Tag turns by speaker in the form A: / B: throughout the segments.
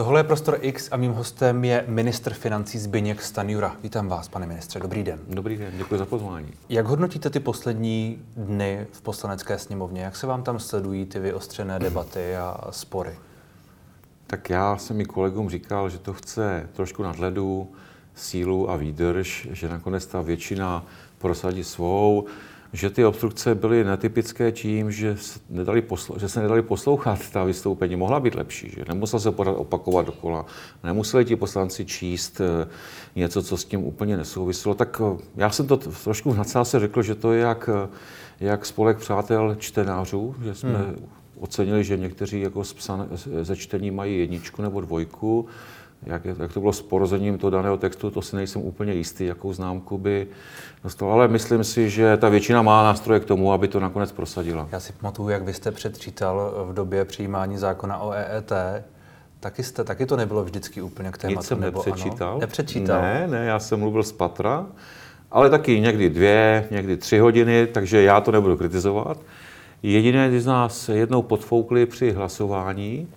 A: Tohle je Prostor X a mým hostem je ministr financí Zbyněk Stanjura. Vítám vás, pane ministře, dobrý den.
B: Dobrý den, děkuji za pozvání.
A: Jak hodnotíte ty poslední dny v poslanecké sněmovně? Jak se vám tam sledují ty vyostřené debaty a spory?
B: Tak já jsem i kolegům říkal, že to chce trošku nadhledu, sílu a výdrž, že nakonec ta většina prosadí svou že ty obstrukce byly netypické tím, že se nedali, posl- že se nedali poslouchat ta vystoupení. Mohla být lepší, že nemusel se pořád opakovat dokola, nemuseli ti poslanci číst eh, něco, co s tím úplně nesouviselo. Tak eh, já jsem to trošku v nadsázce řekl, že to je jak, eh, jak spolek přátel čtenářů, že jsme hmm. ocenili, že někteří jako ze čtení mají jedničku nebo dvojku, jak, jak to bylo s porozením toho daného textu, to si nejsem úplně jistý, jakou známku by dostal, ale myslím si, že ta většina má nástroje k tomu, aby to nakonec prosadila.
A: Já si pamatuju, jak vy jste předčítal v době přijímání zákona o EET, Taky, jste, taky to nebylo vždycky úplně k tématu.
B: Nic jsem
A: nebo
B: nepřečítal.
A: Ano? Nepřečítal?
B: Ne, ne, já jsem mluvil z patra, ale taky někdy dvě, někdy tři hodiny, takže já to nebudu kritizovat. Jediné, když nás jednou podfoukli při hlasování,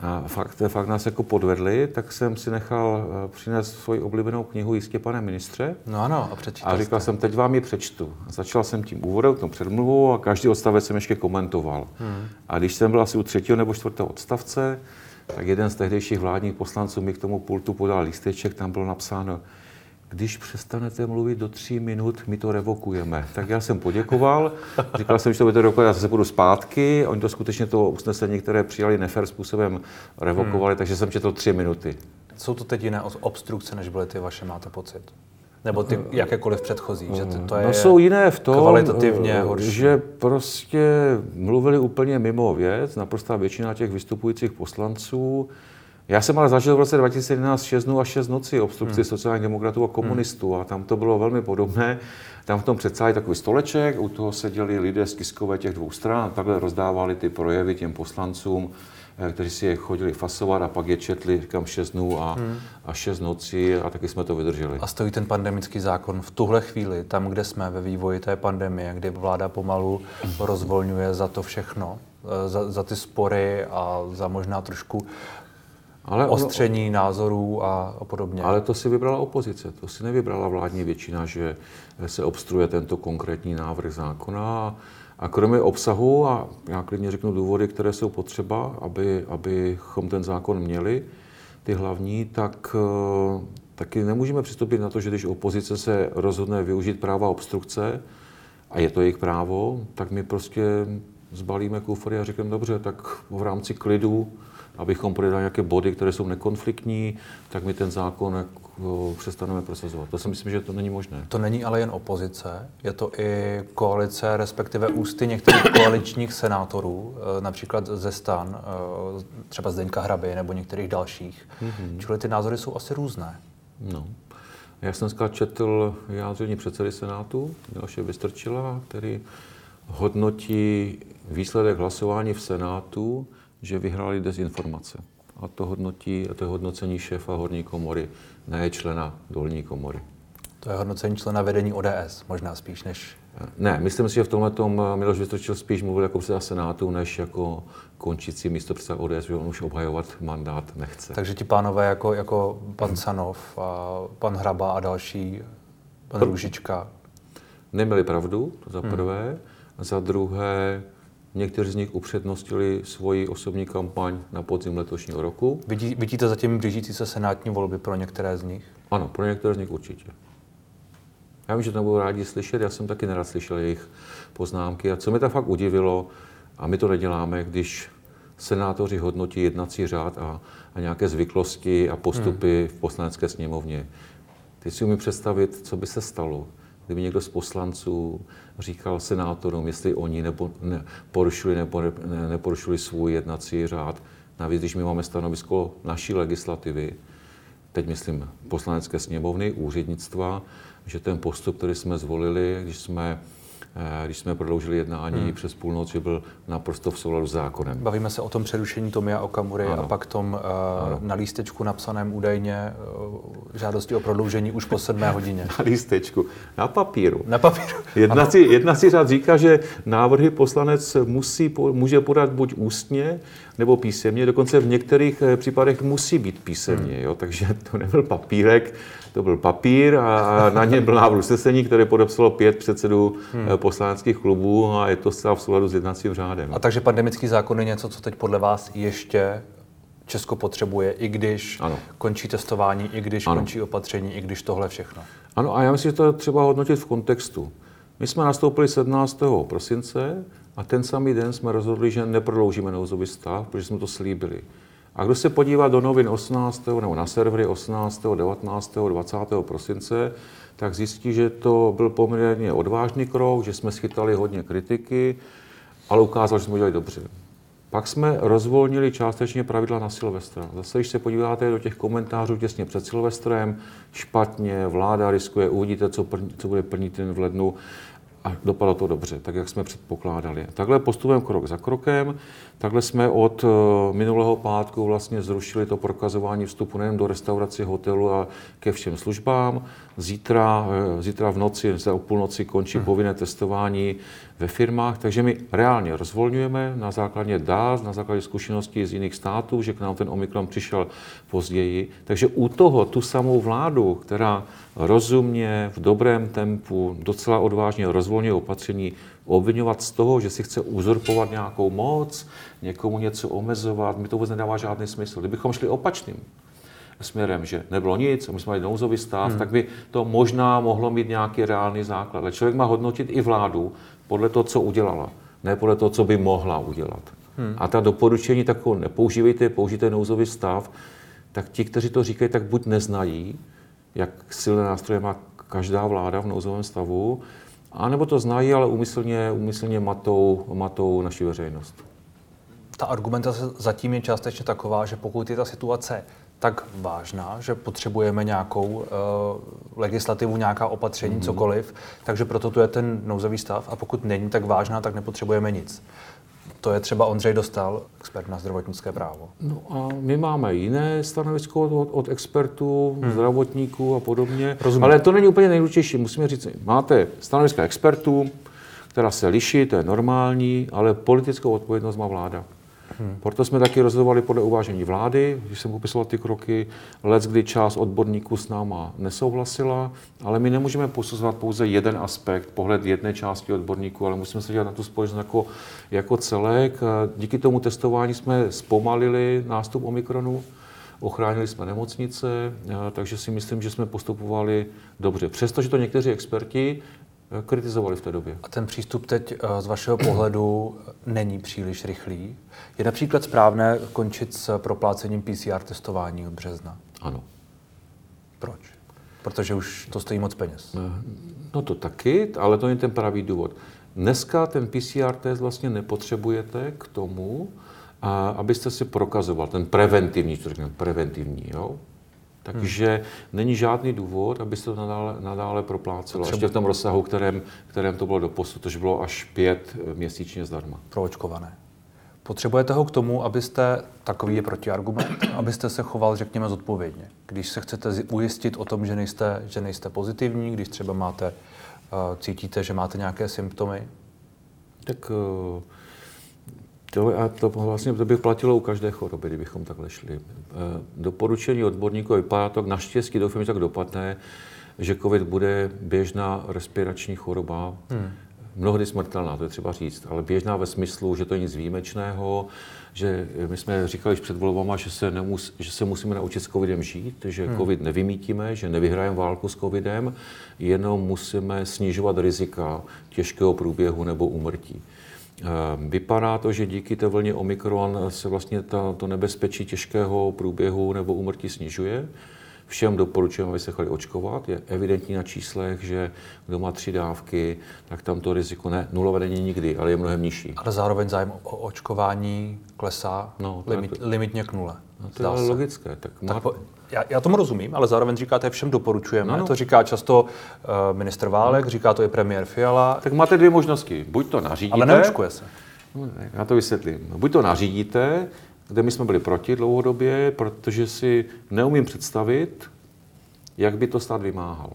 B: a fakt, fakt nás jako podvedli, tak jsem si nechal eh, přinést svoji oblíbenou knihu Jistě, pane ministře.
A: No ano, a přečítal
B: A říkal jste. jsem, teď vám ji přečtu. Začal jsem tím úvodem, tom předmluvou a každý odstavec jsem ještě komentoval. Hmm. A když jsem byl asi u třetího nebo čtvrtého odstavce, tak jeden z tehdejších vládních poslanců mi k tomu pultu podal lísteček, tam bylo napsáno, když přestanete mluvit do tří minut, my to revokujeme. Tak já jsem poděkoval, říkal jsem, že to bude rokovat, já se půjdu zpátky. Oni to skutečně to usnesení, které přijali nefer způsobem, revokovali, hmm. takže jsem četl tři minuty.
A: Jsou to teď jiné obstrukce, než byly ty vaše, máte pocit? Nebo ty jakékoliv předchozí, že to, to
B: je no jsou jiné v tom,
A: kvalitativně horší.
B: že prostě mluvili úplně mimo věc, naprostá většina těch vystupujících poslanců já jsem ale zažil v roce 2011 6 dnů a 6 nocí obstrukci hmm. sociálních demokratů a komunistů hmm. a tam to bylo velmi podobné. Tam v tom předsáli takový stoleček, u toho seděli lidé z tiskové těch dvou stran a takhle rozdávali ty projevy těm poslancům, eh, kteří si je chodili fasovat a pak je četli říkám 6 dnů a, hmm. a 6 nocí a taky jsme to vydrželi.
A: A stojí ten pandemický zákon v tuhle chvíli, tam, kde jsme ve vývoji té pandemie, kdy vláda pomalu rozvolňuje za to všechno, eh, za, za ty spory a za možná trošku ale ostření ono, názorů a, a podobně.
B: Ale to si vybrala opozice, to si nevybrala vládní většina, že se obstruuje tento konkrétní návrh zákona. A kromě obsahu, a já klidně řeknu důvody, které jsou potřeba, aby, abychom ten zákon měli, ty hlavní, tak eh, taky nemůžeme přistoupit na to, že když opozice se rozhodne využít práva obstrukce, a je to jejich právo, tak my prostě zbalíme kufry a řekneme, dobře, tak v rámci klidu abychom projednali nějaké body, které jsou nekonfliktní, tak my ten zákon jako přestaneme prosazovat. To si myslím, že to není možné.
A: To není ale jen opozice, je to i koalice, respektive ústy některých koaličních senátorů, eh, například ze stan, eh, třeba Zdeňka Hraby nebo některých dalších. Mm-hmm. Čili ty názory jsou asi různé.
B: No. Já jsem dneska četl vyjádření předsedy Senátu, Miloše Vystrčila, který hodnotí výsledek hlasování v Senátu že vyhráli dezinformace. A to hodnotí, a to je hodnocení šéfa horní komory, ne člena dolní komory.
A: To je hodnocení člena vedení ODS, možná spíš než...
B: Ne, myslím si, že v tomhle tom Miloš Vystočil spíš mluvil jako předseda Senátu, než jako končící místo předseda ODS, že on už obhajovat mandát nechce.
A: Takže ti pánové jako, jako pan Sanov, a pan Hraba a další, pan Růžička...
B: Neměli pravdu, to za hmm. prvé. Hmm. Za druhé, Někteří z nich upřednostili svoji osobní kampaň na podzim letošního roku.
A: Vidí, vidíte zatím blížící se senátní volby pro některé z nich?
B: Ano, pro některé z nich určitě. Já vím, že to nebudou rádi slyšet, já jsem taky nerad slyšel jejich poznámky. A co mi to fakt udivilo, a my to neděláme, když senátoři hodnotí jednací řád a, a nějaké zvyklosti a postupy hmm. v poslanecké sněmovně. Teď si umím představit, co by se stalo, kdyby někdo z poslanců říkal senátorům, jestli oni nebo ne, porušili nebo ne, neporušili svůj jednací řád. Navíc, když my máme stanovisko naší legislativy, teď myslím poslanecké sněmovny, úřednictva, že ten postup, který jsme zvolili, když jsme když jsme prodloužili jednání hmm. přes půlnoc, že byl naprosto v souladu s zákonem.
A: Bavíme se o tom přerušení Tomia Okamury ano. a pak tom uh, na lístečku napsaném údajně, uh, žádosti o prodloužení už po sedmé hodině?
B: Na lístečku. Na papíru.
A: Na papíru.
B: Jednací, jednací řád říká, že návrhy poslanec musí, může podat buď ústně, nebo písemně. Dokonce v některých eh, případech musí být písemně. Hmm. Jo? Takže to nebyl papírek, to byl papír a na něm byl návrh usnesení, které podepsalo pět předsedů hmm. Poslaneckých klubů a je to zcela v souladu s jednacím řádem.
A: A takže pandemický zákon je něco, co teď podle vás ještě Česko potřebuje, i když ano. končí testování, i když ano. končí opatření, i když tohle všechno.
B: Ano, a já myslím, že to je třeba hodnotit v kontextu. My jsme nastoupili 17. prosince a ten samý den jsme rozhodli, že neprodloužíme nouzový stav, protože jsme to slíbili. A kdo se podívá do novin 18. nebo na servery 18., 19., 20. prosince, tak zjistí, že to byl poměrně odvážný krok, že jsme schytali hodně kritiky, ale ukázalo, že jsme udělali dobře. Pak jsme rozvolnili částečně pravidla na Silvestra. Zase, když se podíváte do těch komentářů těsně před Silvestrem, špatně, vláda riskuje, uvidíte, co, prn, co bude první ten v lednu a dopadlo to dobře, tak jak jsme předpokládali. Takhle postupem krok za krokem, takhle jsme od eh, minulého pátku vlastně zrušili to prokazování vstupu nejen do restaurací, hotelu a ke všem službám. Zítra, eh, zítra v noci, za o půlnoci končí hmm. povinné testování ve firmách, takže my reálně rozvolňujeme na základě dát, na základě zkušeností z jiných států, že k nám ten Omikron přišel později. Takže u toho tu samou vládu, která rozumně, v dobrém tempu, docela odvážně rozvolňuje opatření, obvinovat z toho, že si chce uzurpovat nějakou moc, někomu něco omezovat, mi to vůbec nedává žádný smysl. Kdybychom šli opačným směrem, že nebylo nic, my jsme měli nouzový stav, hmm. tak by to možná mohlo mít nějaký reálný základ. Ale člověk má hodnotit i vládu podle toho, co udělala, ne podle toho, co by mohla udělat. Hmm. A ta doporučení takovou nepoužívejte, použijte nouzový stav, tak ti, kteří to říkají, tak buď neznají, jak silné nástroje má každá vláda v nouzovém stavu, a nebo to znají, ale umyslně, umyslně matou, matou naši veřejnost.
A: Ta argumentace zatím je částečně taková, že pokud je ta situace tak vážná, že potřebujeme nějakou uh, legislativu, nějaká opatření, mm-hmm. cokoliv, takže proto tu je ten nouzový stav a pokud není tak vážná, tak nepotřebujeme nic. To je třeba Ondřej Dostal, expert na zdravotnické právo.
B: No a my máme jiné stanovisko od, od expertů, hmm. zdravotníků a podobně. Rozumím. Ale to není úplně nejdůležitější. Musíme říct, máte stanoviska expertů, která se liší, to je normální, ale politickou odpovědnost má vláda. Hmm. Proto jsme taky rozhodovali podle uvážení vlády, když jsem popisoval ty kroky, let, kdy část odborníků s náma nesouhlasila, ale my nemůžeme posuzovat pouze jeden aspekt, pohled jedné části odborníků, ale musíme se dělat na tu společnost jako, jako celek. Díky tomu testování jsme zpomalili nástup Omikronu, ochránili jsme nemocnice, takže si myslím, že jsme postupovali dobře. Přestože to někteří experti kritizovali v té době.
A: A ten přístup teď eh, z vašeho pohledu není příliš rychlý. Je například správné končit s proplácením PCR testování od března?
B: Ano.
A: Proč? Protože už to stojí moc peněz. Eh,
B: no to taky, ale to není ten pravý důvod. Dneska ten PCR test vlastně nepotřebujete k tomu, abyste si prokazoval ten preventivní, to řekněme, preventivní, jo? Takže hmm. není žádný důvod, aby se to nadále, nadále proplácelo. Třeba... Ještě v tom rozsahu, kterém, kterém to bylo do posud, což bylo až pět eh, měsíčně zdarma.
A: Proočkované. Potřebujete ho k tomu, abyste, takový je protiargument, abyste se choval, řekněme, zodpovědně. Když se chcete ujistit o tom, že nejste, že nejste pozitivní, když třeba máte, uh, cítíte, že máte nějaké symptomy?
B: Tak uh, to, a to vlastně to by platilo u každé choroby, kdybychom takhle šli. E, doporučení odborníků vypadá to, naštěstí doufám, že tak dopadne, že COVID bude běžná respirační choroba, hmm. mnohdy smrtelná, to je třeba říct, ale běžná ve smyslu, že to je nic výjimečného, že my jsme říkali před volbama, že se, nemus, že se musíme naučit s covidem žít, že hmm. covid nevymítíme, že nevyhrajeme válku s covidem, jenom musíme snižovat rizika těžkého průběhu nebo úmrtí. Ehm, vypadá to, že díky té vlně Omikron se vlastně ta, to nebezpečí těžkého průběhu nebo úmrtí snižuje. Všem doporučujeme, aby se chali očkovat. Je evidentní na číslech, že kdo má tři dávky, tak tam to riziko ne, nulové není nikdy, ale je mnohem nižší.
A: Ale zároveň zájem o očkování klesá no, limit, to, limitně k nule.
B: No, to je logické. Tak, má... tak
A: po, já, já tomu rozumím, ale zároveň říkáte, všem doporučujeme. No, no. To říká často uh, minister Válek, no. říká to i premiér Fiala.
B: Tak máte dvě možnosti. Buď to nařídíte.
A: Ale neočkuje se.
B: No, ne, já to vysvětlím. Buď to nařídíte, kde my jsme byli proti dlouhodobě, protože si neumím představit, jak by to stát vymáhal.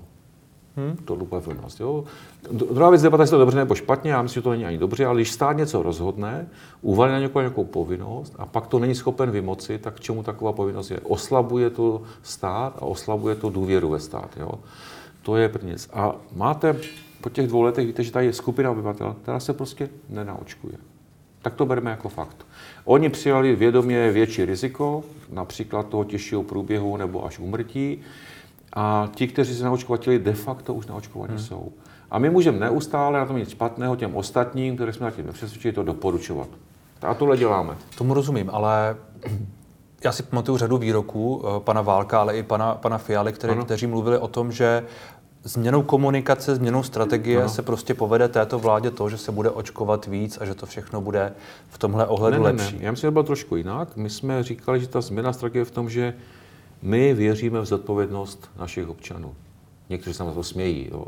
B: Hmm. To je povinnost. Jo. Druhá věc debata, jestli to dobře nebo špatně, já myslím, že to není ani dobře, ale když stát něco rozhodne, uvalí na někoho nějakou povinnost a pak to není schopen vymoci, tak čemu taková povinnost je? Oslabuje to stát a oslabuje to důvěru ve stát. Jo. To je první věc. A máte po těch dvou letech, víte, že tady je skupina obyvatel, která se prostě nenaočkuje. Tak to bereme jako fakt. Oni přijali vědomě větší riziko, například toho těžšího průběhu nebo až umrtí, a ti, kteří se naočkovali, de facto už naočkovaní hmm. jsou. A my můžeme neustále na tom nic špatného těm ostatním, které jsme na tím nepřesvědčili, to doporučovat. A tohle děláme.
A: Tomu rozumím, ale já si pamatuju řadu výroků eh, pana Válka, ale i pana, pana Fialy, které, kteří mluvili o tom, že změnou komunikace, změnou strategie ano. se prostě povede této vládě to, že se bude očkovat víc a že to všechno bude v tomhle ohledu ne, ne, lepší.
B: Ne. Já myslím, že to bylo trošku jinak. My jsme říkali, že ta změna strategie je v tom, že my věříme v zodpovědnost našich občanů. Někteří se na to smějí. Jo.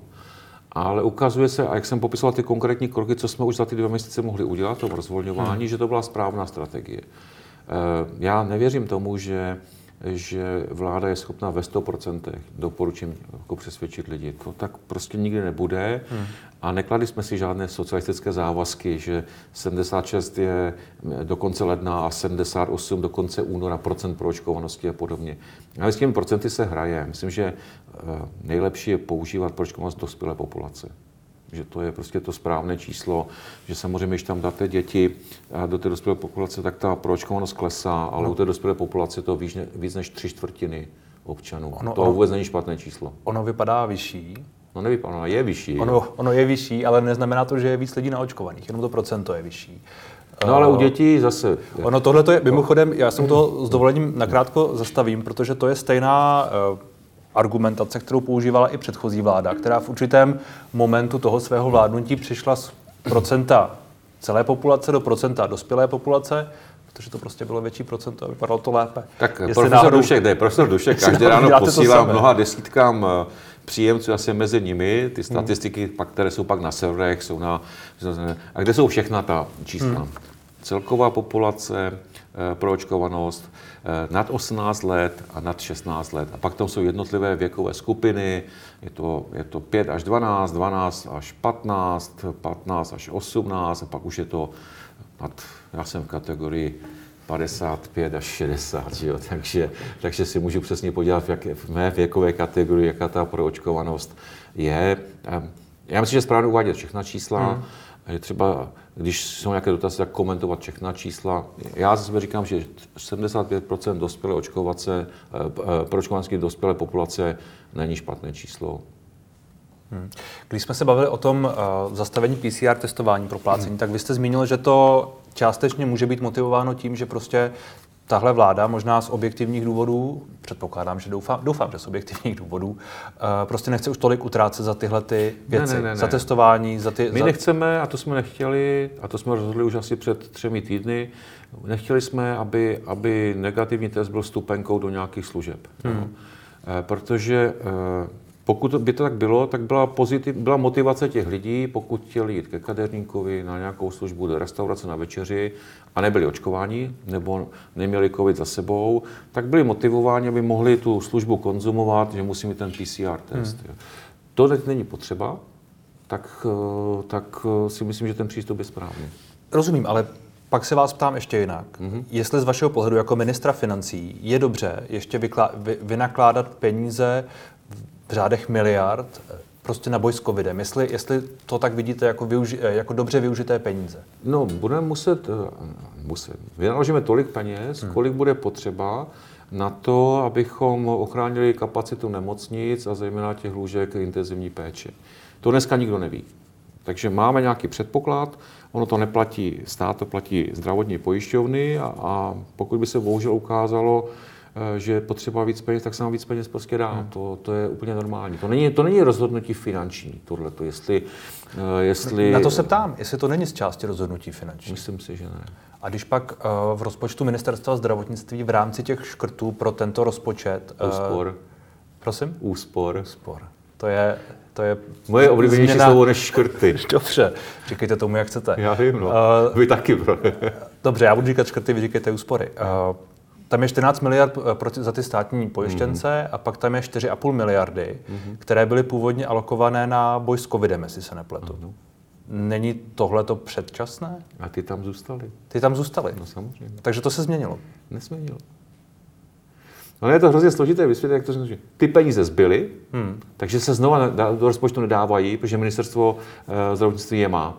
B: Ale ukazuje se, a jak jsem popisoval ty konkrétní kroky, co jsme už za ty dva měsíce mohli udělat, to rozvolňování, hmm. že to byla správná strategie. Eh, já nevěřím tomu, že že vláda je schopná ve 100% doporučím jako přesvědčit lidi. To tak prostě nikdy nebude. Hmm. A nekladli jsme si žádné socialistické závazky, že 76 je do konce ledna a 78 do konce února procent proočkovanosti a podobně. Ale s těmi procenty se hraje. Myslím, že eh, nejlepší je používat proočkovanost dospělé populace že to je prostě to správné číslo, že samozřejmě, když tam dáte děti do té dospělé populace, tak ta proočkovanost klesá, ale no. u té dospělé populace to víc, víc než tři čtvrtiny občanů. Ono, to ono, vůbec není špatné číslo.
A: Ono vypadá vyšší.
B: No nevypadá, ono je vyšší.
A: Ono, ono je vyšší, ale neznamená to, že je víc lidí naočkovaných, jenom to procento je vyšší.
B: No ale u dětí zase.
A: Ono tohle to je, mimochodem, já jsem to s dovolením nakrátko zastavím, protože to je stejná eh, argumentace, kterou používala i předchozí vláda, která v určitém momentu toho svého vládnutí přišla z procenta celé populace do procenta dospělé populace, protože to prostě bylo větší procento a vypadalo to lépe.
B: Tak Jestli profesor náhodou, Dušek, ne, profesor Dušek každý ráno posílá mnoha desítkám eh, příjemců, asi mezi nimi, ty hmm. statistiky, hmm. pak, které jsou pak na serverech, jsou na... A kde jsou všechna ta čísla? Hmm. Celková populace, proočkovanost, Eh, nad 18 let a nad 16 let. A pak tam jsou jednotlivé věkové skupiny, je to, je to 5 až 12, 12 až 15, 15 až 18 a pak už je to nad, já jsem v kategorii 55 až 60, že jo? Takže, takže si můžu přesně podívat, v, jaké, v mé věkové kategorii, jaká ta proočkovanost je. Já myslím, že správně uvádět všechna čísla. Hmm je třeba, když jsou nějaké dotazy, tak komentovat všechna čísla. Já zase říkám, že 75% dospělé očkovace, eh, eh, pro očkovanské dospělé populace není špatné číslo.
A: Hmm. Když jsme se bavili o tom uh, zastavení PCR testování pro plácení, hmm. tak vy jste zmínil, že to částečně může být motivováno tím, že prostě tahle vláda možná z objektivních důvodů, předpokládám, že doufám, doufám, že z objektivních důvodů, eh, prostě nechce už tolik utrácet za tyhle ty věci, ne, ne, ne,
B: za
A: testování, za ty...
B: My
A: za...
B: nechceme, a to jsme nechtěli, a to jsme rozhodli už asi před třemi týdny, nechtěli jsme, aby, aby negativní test byl stupenkou do nějakých služeb. Hmm. No. Protože eh, pokud by to tak bylo, tak byla, pozitiv, byla motivace těch lidí, pokud chtěli jít ke kadeřníkovi na nějakou službu do restaurace na večeři a nebyli očkováni nebo neměli covid za sebou, tak byli motivováni, aby mohli tu službu konzumovat, že musí mít ten PCR test. Hmm. To teď není potřeba, tak, tak si myslím, že ten přístup je správný.
A: Rozumím, ale pak se vás ptám ještě jinak. Mm-hmm. Jestli z vašeho pohledu jako ministra financí je dobře ještě vyklá- vy- vynakládat peníze v řádech miliard eh, prostě na boj s covidem. Jestli, jestli to tak vidíte jako, využi, eh, jako dobře využité peníze.
B: No, budeme muset, eh, muset. Vynaložíme tolik peněz, hmm. kolik bude potřeba na to, abychom ochránili kapacitu nemocnic a zejména těch lůžek intenzivní péče. To dneska nikdo neví. Takže máme nějaký předpoklad, ono to neplatí stát, to platí zdravotní pojišťovny a, a pokud by se bohužel ukázalo, že je potřeba víc peněz, tak se nám víc peněz prostě dá. Hmm. To, to je úplně normální. To není, to není rozhodnutí finanční, tohle. Jestli,
A: eh, jestli... Na to se ptám, jestli to není z části rozhodnutí finanční.
B: Myslím si, že ne.
A: A když pak uh, v rozpočtu ministerstva zdravotnictví v rámci těch škrtů pro tento rozpočet...
B: Uh, Úspor.
A: Prosím?
B: Úspor.
A: Úspor. To je, to je
B: Moje oblíbenější změna... slovo než škrty.
A: Dobře, říkejte tomu, jak chcete.
B: Já vím, no. Uh, vy taky, bro.
A: Dobře, já budu říkat škrty, vy říkejte úspory. Uh, Tam je 14 miliard eh, za ty státní pojištěnce mm-hmm. a pak tam je 4,5 miliardy, mm-hmm. které byly původně alokované na boj s covidem, jestli se nepletu. Mm-hmm. Není tohle to předčasné?
B: A ty tam zůstaly.
A: Ty tam zůstaly?
B: No samozřejmě.
A: Takže to se změnilo?
B: Nesměnilo. No je to hrozně složité vysvětlit, jak to řeknu. Ty peníze zbyly, hmm. takže se znova do rozpočtu nedávají, protože ministerstvo uh, zdravotnictví je má.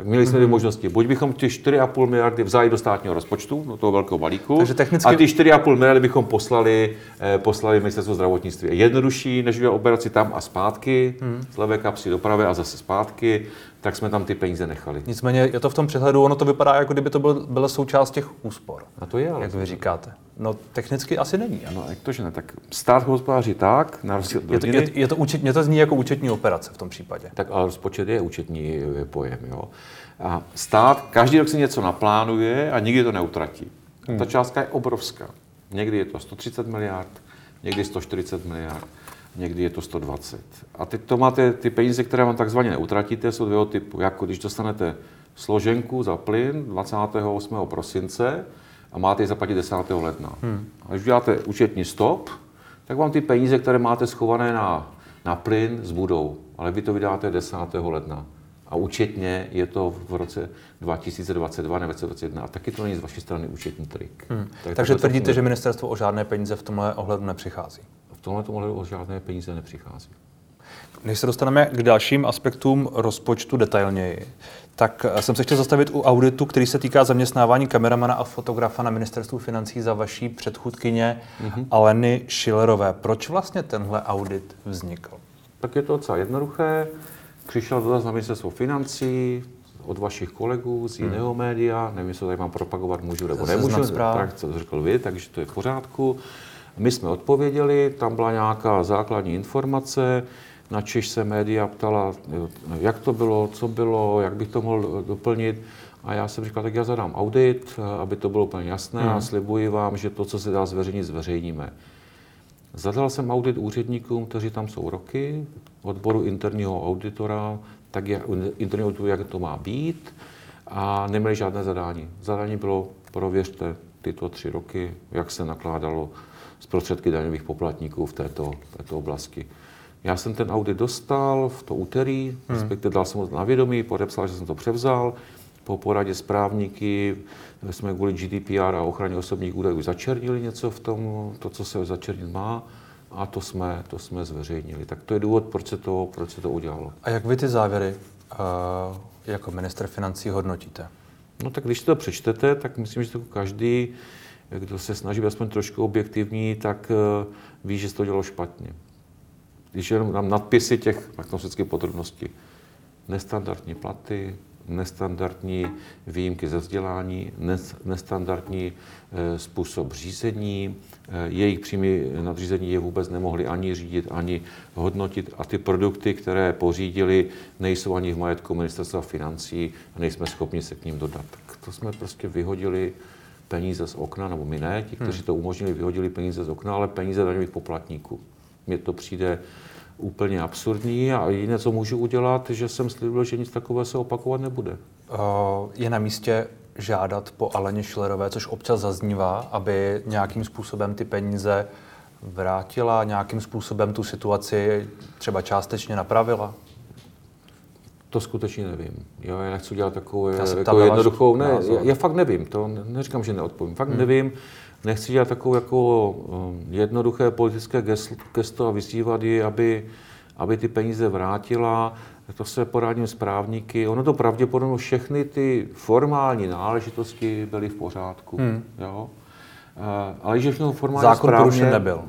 B: Tak měli jsme dvě možnosti. Buď bychom ty 4,5 miliardy vzali do státního rozpočtu, do toho velkého balíku, Takže technicky... a ty 4,5 miliardy bychom poslali, eh, poslali ministerstvo zdravotnictví. Jednodušší, než udělat operaci tam a zpátky, mm. z levé kapsy do pravé a zase zpátky, tak jsme tam ty peníze nechali.
A: Nicméně je to v tom přehledu, ono to vypadá, jako kdyby to byl, byla součást těch úspor.
B: A to je, ale
A: jak vy říkáte. No technicky asi není.
B: Ano, jak to, že ne? Tak stát hospodáří tak, na rozdíl
A: je to, je, je to účet, mě to zní jako účetní operace v tom případě.
B: Tak ale rozpočet je účetní pojem, jo. A stát každý rok si něco naplánuje a nikdy to neutratí. Hmm. Ta částka je obrovská. Někdy je to 130 miliard, někdy 140 miliard, někdy je to 120. A teď to máte, ty peníze, které vám takzvaně neutratíte, jsou dvého typu. Jako když dostanete složenku za plyn 28. prosince a máte ji zaplatit 10. ledna. Hmm. A když uděláte účetní stop, tak vám ty peníze, které máte schované na, na plyn, zbudou. Ale vy to vydáte 10. ledna. A účetně je to v roce 2022 nebo 2021. A taky to není z vaší strany účetní trik. Hmm.
A: Tak Takže tvrdíte, že ministerstvo o žádné peníze v tomhle ohledu nepřichází?
B: V tomhle ohledu o žádné peníze nepřichází.
A: Než se dostaneme k dalším aspektům rozpočtu detailněji, tak jsem se chtěl zastavit u auditu, který se týká zaměstnávání kameramana a fotografa na ministerstvu financí za vaší předchůdkyně mm-hmm. Aleny Schillerové. Proč vlastně tenhle audit vznikl?
B: Tak je to docela jednoduché. Přišel dotaz na ministerstvo financí od vašich kolegů z hmm. jiného hmm. média, nevím, jestli tady mám propagovat, můžu nebo nemůžu, tak co řekl vy, takže to je v pořádku. My jsme odpověděli, tam byla nějaká základní informace, na Češ se média ptala, jak to bylo, co bylo, jak bych to mohl doplnit. A já jsem říkal, tak já zadám audit, aby to bylo úplně jasné hmm. a slibuji vám, že to, co se dá zveřejnit, zveřejníme. Zadal jsem audit úředníkům, kteří tam jsou roky, odboru interního auditora, tak je, interního auditu, jak to má být, a neměli žádné zadání. Zadání bylo, prověřte tyto tři roky, jak se nakládalo s prostředky daňových poplatníků v této, této oblasti. Já jsem ten audit dostal v to úterý, hmm. respektive dal jsem ho na vědomí, podepsal, že jsem to převzal. Po poradě s právníky jsme kvůli GDPR a ochraně osobních údajů začernili něco v tom, to, co se začernit má a to jsme, to jsme zveřejnili. Tak to je důvod, proč se to, proč se to udělalo.
A: A jak vy ty závěry uh, jako minister financí hodnotíte?
B: No tak když to přečtete, tak myslím, že to každý, kdo se snaží aspoň trošku objektivní, tak uh, ví, že se to dělalo špatně. Když jenom dám nadpisy těch, tak podrobnosti. Nestandardní platy, nestandardní výjimky ze vzdělání, nestandardní eh, způsob řízení, eh, jejich přímý nadřízení je vůbec nemohli ani řídit, ani hodnotit a ty produkty, které pořídili, nejsou ani v majetku ministerstva financí a nejsme schopni se k ním dodat. Tak to jsme prostě vyhodili peníze z okna, nebo my ne, ti, kteří hmm. to umožnili, vyhodili peníze z okna, ale peníze daňových poplatníků. Mně to přijde úplně absurdní a jediné, co můžu udělat, že jsem slíbil, že nic takového se opakovat nebude.
A: Je na místě žádat po Aleně Šlerové, což občas zaznívá, aby nějakým způsobem ty peníze vrátila, nějakým způsobem tu situaci třeba částečně napravila?
B: To skutečně nevím. Jo, já nechci dělat takovou jako jednoduchou... Ne, já, já fakt nevím, to neříkám, že neodpovím. Fakt hmm. nevím nechci dělat takovou jako um, jednoduché politické gesto a vyzývat ji, aby, aby ty peníze vrátila. To se poradím s právníky. Ono to pravděpodobně všechny ty formální náležitosti byly v pořádku. Hmm. Jo? Eh, ale že všechno formálně
A: Zákon správně, nebyl.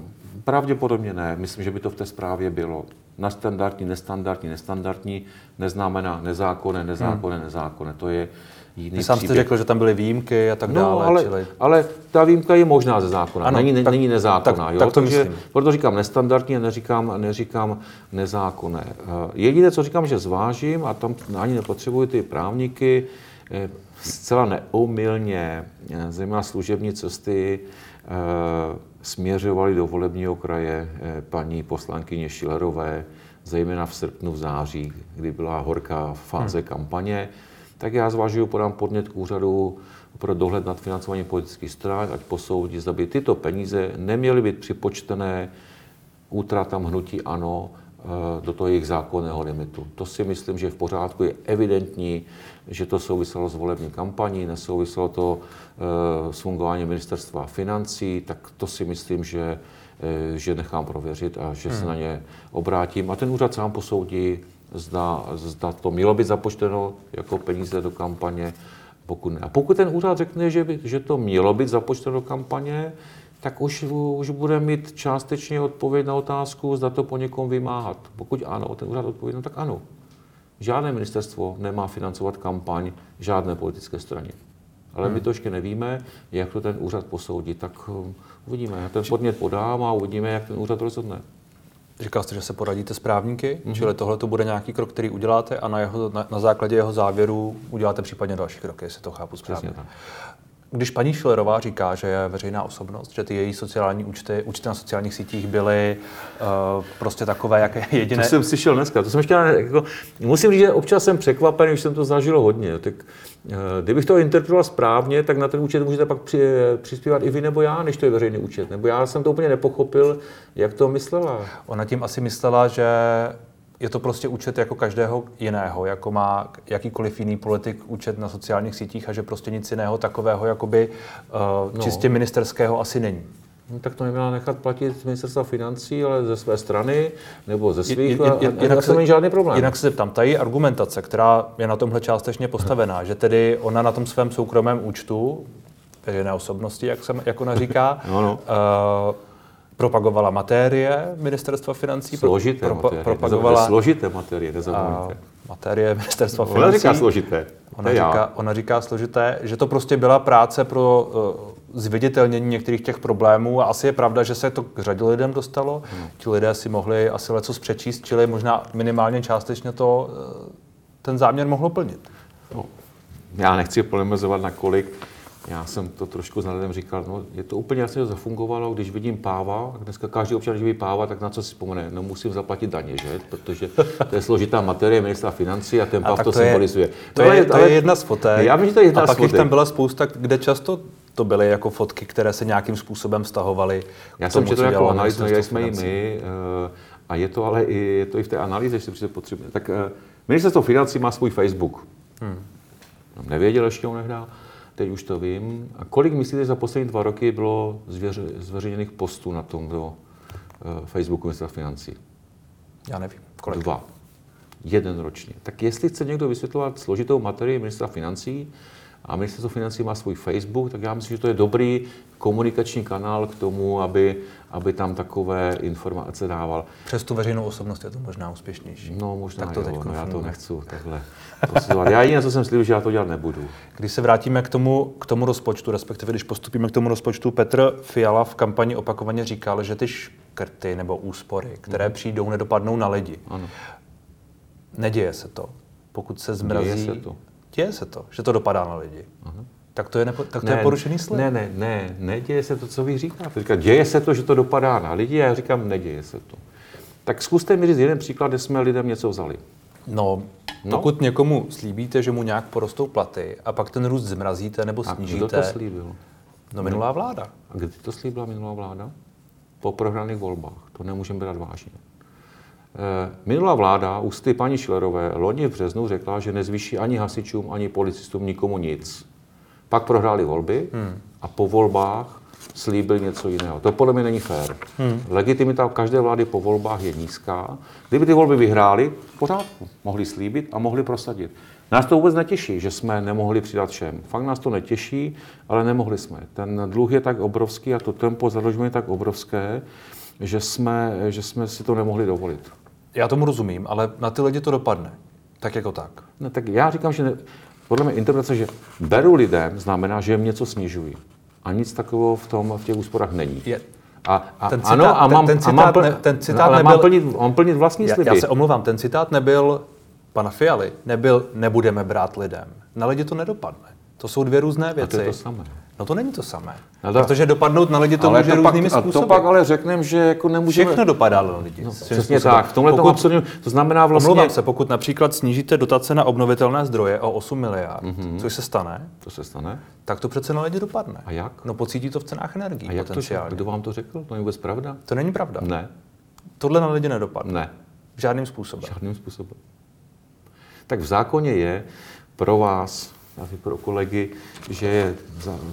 B: Pravděpodobně ne. Myslím, že by to v té zprávě bylo. Na standardní, nestandardní, nestandardní neznamená nezákonné, nezákonné, hmm. nezákonné. To je, jiný Vy
A: sám jste řekl, že tam byly výjimky a tak no, dále.
B: Ale, čili... ale ta výjimka je možná ze zákona, ano, není, tak, není nezákonná. Tak, jo? Tak to Takže, myslím. Proto říkám nestandardní a neříkám, neříkám nezákonné. Eh, jediné, co říkám, že zvážím, a tam ani nepotřebuji ty právníky, eh, zcela neumilně, eh, zejména služební cesty, směřovali do volebního kraje paní poslankyně Šilerové, zejména v srpnu, v září, kdy byla horká fáze hmm. kampaně tak já zvažuji, podám podnět k úřadu pro dohled nad financováním politických stran, ať posoudí, zda by tyto peníze neměly být připočtené útratám hnutí ANO eh, do toho jejich zákonného limitu. To si myslím, že v pořádku, je evidentní, že to souviselo s volební kampaní, nesouviselo to eh, s fungováním ministerstva financí, tak to si myslím, že, eh, že nechám prověřit a že hmm. se na ně obrátím. A ten úřad sám posoudí, zda, zda to mělo být započteno jako peníze do kampaně, pokud ne. A pokud ten úřad řekne, že, by, že to mělo být započteno do kampaně, tak už, už bude mít částečně odpověď na otázku, zda to po někom vymáhat. Pokud ano, ten úřad odpověděl, no tak ano. Žádné ministerstvo nemá financovat kampaň žádné politické straně. Ale hmm. my to ještě nevíme, jak to ten úřad posoudí. Tak um, uvidíme. Já ten podnět podám a uvidíme, jak ten úřad rozhodne.
A: Říkal jste, že se poradíte s právníky, mm-hmm. čili tohle to bude nějaký krok, který uděláte a na, jeho, na, na základě jeho závěru uděláte případně další kroky, jestli to chápu správně. Když paní Schillerová říká, že je veřejná osobnost, že ty její sociální účty, účty na sociálních sítích byly uh, prostě takové, jaké jediné...
B: To jsem slyšel dneska, to jsem ještě, jako, musím říct, že občas jsem překvapený, už jsem to zažil hodně. Tak, uh, kdybych to interpretoval správně, tak na ten účet můžete pak při, přispívat i vy nebo já, než to je veřejný účet. Nebo já jsem to úplně nepochopil, jak to myslela.
A: Ona tím asi myslela, že je to prostě účet jako každého jiného, jako má jakýkoliv jiný politik účet na sociálních sítích a že prostě nic jiného takového jakoby uh, no. čistě ministerského asi není.
B: No, tak to neměla nechat platit z ministerstva financí, ale ze své strany nebo ze svých,
A: je, a, jinak se, není žádný problém. Jinak se zeptám, ta její argumentace, která je na tomhle částečně postavená, že tedy ona na tom svém soukromém účtu, veřejné osobnosti, jak, se, jak ona říká, no, no. Uh, propagovala matérie ministerstva financí.
B: Složité pro, matérie. Propagovala složité matérie, nezapomeňte.
A: Matérie ministerstva
B: financí. Ona říká složité.
A: Ona říká, ona říká složité, že to prostě byla práce pro uh, zviditelnění některých těch problémů a asi je pravda, že se to k řadě lidem dostalo. Hmm. Ti lidé si mohli asi leco přečíst, čili možná minimálně částečně to uh, ten záměr mohlo plnit. No,
B: já nechci polemizovat na kolik já jsem to trošku s nadhledem říkal, no, je to úplně jasně zafungovalo, když vidím páva, dneska každý občan, když vidí páva, tak na co si vzpomene? No musím zaplatit daně, že? Protože to je složitá materie ministra financí a ten páv a to, to symbolizuje. Je,
A: to, no, je, to ale, je jedna z fotek.
B: Já vím, že to je jedna
A: a pak
B: jich
A: tam byla spousta, kde často to byly jako fotky, které se nějakým způsobem stahovaly.
B: Já jsem četl jako analýzu, jsme i my, uh, a je to ale i, je to i v té analýze, že si potřebuje. Tak uh, ministerstvo financí má svůj Facebook. Hmm. Nevěděl ještě on nehdá teď už to vím. A kolik myslíte, že za poslední dva roky bylo zvěř, zveřejněných postů na tom do uh, Facebooku ministra financí?
A: Já nevím. Kolik?
B: Dva. Jeden ročně. Tak jestli chce někdo vysvětlovat složitou materii ministra financí, a ministerstvo financí má svůj Facebook, tak já myslím, že to je dobrý komunikační kanál k tomu, aby, aby tam takové informace dával.
A: Přes tu veřejnou osobnost je to možná úspěšnější.
B: No možná tak to jo, teď no, já to nechci takhle posuzovat. Já jediné, co jsem slíbil, že já to dělat nebudu.
A: Když se vrátíme k tomu, k tomu rozpočtu, respektive když postupíme k tomu rozpočtu, Petr Fiala v kampani opakovaně říkal, že ty škrty nebo úspory, které mm. přijdou, nedopadnou na lidi. Ano. Neděje se to. Pokud se zmrazí...
B: Děje se to.
A: Děje se to, že to dopadá na lidi. Aha. Tak to je, nepo, tak to ne, je porušený slib.
B: Ne, ne, ne, neděje se to, co vy říkáte. Říká, děje se to, že to dopadá na lidi a já říkám, neděje se to. Tak zkuste mi říct jeden příklad, kde jsme lidem něco vzali.
A: No, no, pokud někomu slíbíte, že mu nějak porostou platy a pak ten růst zmrazíte nebo snížíte. A
B: kdo to slíbil?
A: No minulá vláda.
B: A kdy to slíbila minulá vláda? Po prohraných volbách. To nemůžeme brát vážně. Eh, minulá vláda ústy paní Šilerové loni v březnu řekla, že nezvýší ani hasičům, ani policistům nikomu nic. Pak prohráli volby hmm. a po volbách slíbil něco jiného. To podle mě není fér. Hmm. Legitimita každé vlády po volbách je nízká. Kdyby ty volby vyhráli, pořádku. Mohli slíbit a mohli prosadit. Nás to vůbec netěší, že jsme nemohli přidat všem. Fakt nás to netěší, ale nemohli jsme. Ten dluh je tak obrovský a to tempo zadlužení je tak obrovské, že jsme, že jsme si to nemohli dovolit.
A: Já tomu rozumím, ale na ty lidi to dopadne. Tak jako tak.
B: No, tak já říkám, že ne, podle mě interpretace, že beru lidem, znamená, že jim něco snižují. A nic takového v, tom, v těch úsporách není. Je,
A: a, a, ten citát, ano, a mám, ten, ten citát, a mám, ne, ten citát no, nebyl,
B: mám plnit, mám plnit vlastní
A: sliby. Já, já se omlouvám, ten citát nebyl pana Fialy, nebyl nebudeme brát lidem. Na lidi to nedopadne. To jsou dvě různé věci.
B: A to je to samé.
A: No to není to samé.
B: No
A: to, protože dopadnout na lidi to
B: ale
A: může
B: to
A: různými
B: pak,
A: způsoby.
B: A to pak ale řekneme, že jako nemůžeme...
A: Všechno dopadá na lidi.
B: No, přesně
A: způsobem.
B: tak. V tomhle
A: Pokud-
B: absolutně, to znamená vlastně...
A: Omlouvám se, pokud například snížíte dotace na obnovitelné zdroje o 8 miliard,
B: Mhm.
A: mm-hmm. což se stane,
B: To se stane.
A: tak to přece na lidi dopadne.
B: A jak?
A: No pocítí to v cenách energií
B: A jak to, kdo vám to řekl? To není vůbec pravda?
A: To není pravda.
B: Ne,
A: Tohle na lidi nedopadne.
B: ne,
A: Žádným způsobem.
B: žádným způsobem. Tak v zákoně je pro vás, a i pro kolegy, že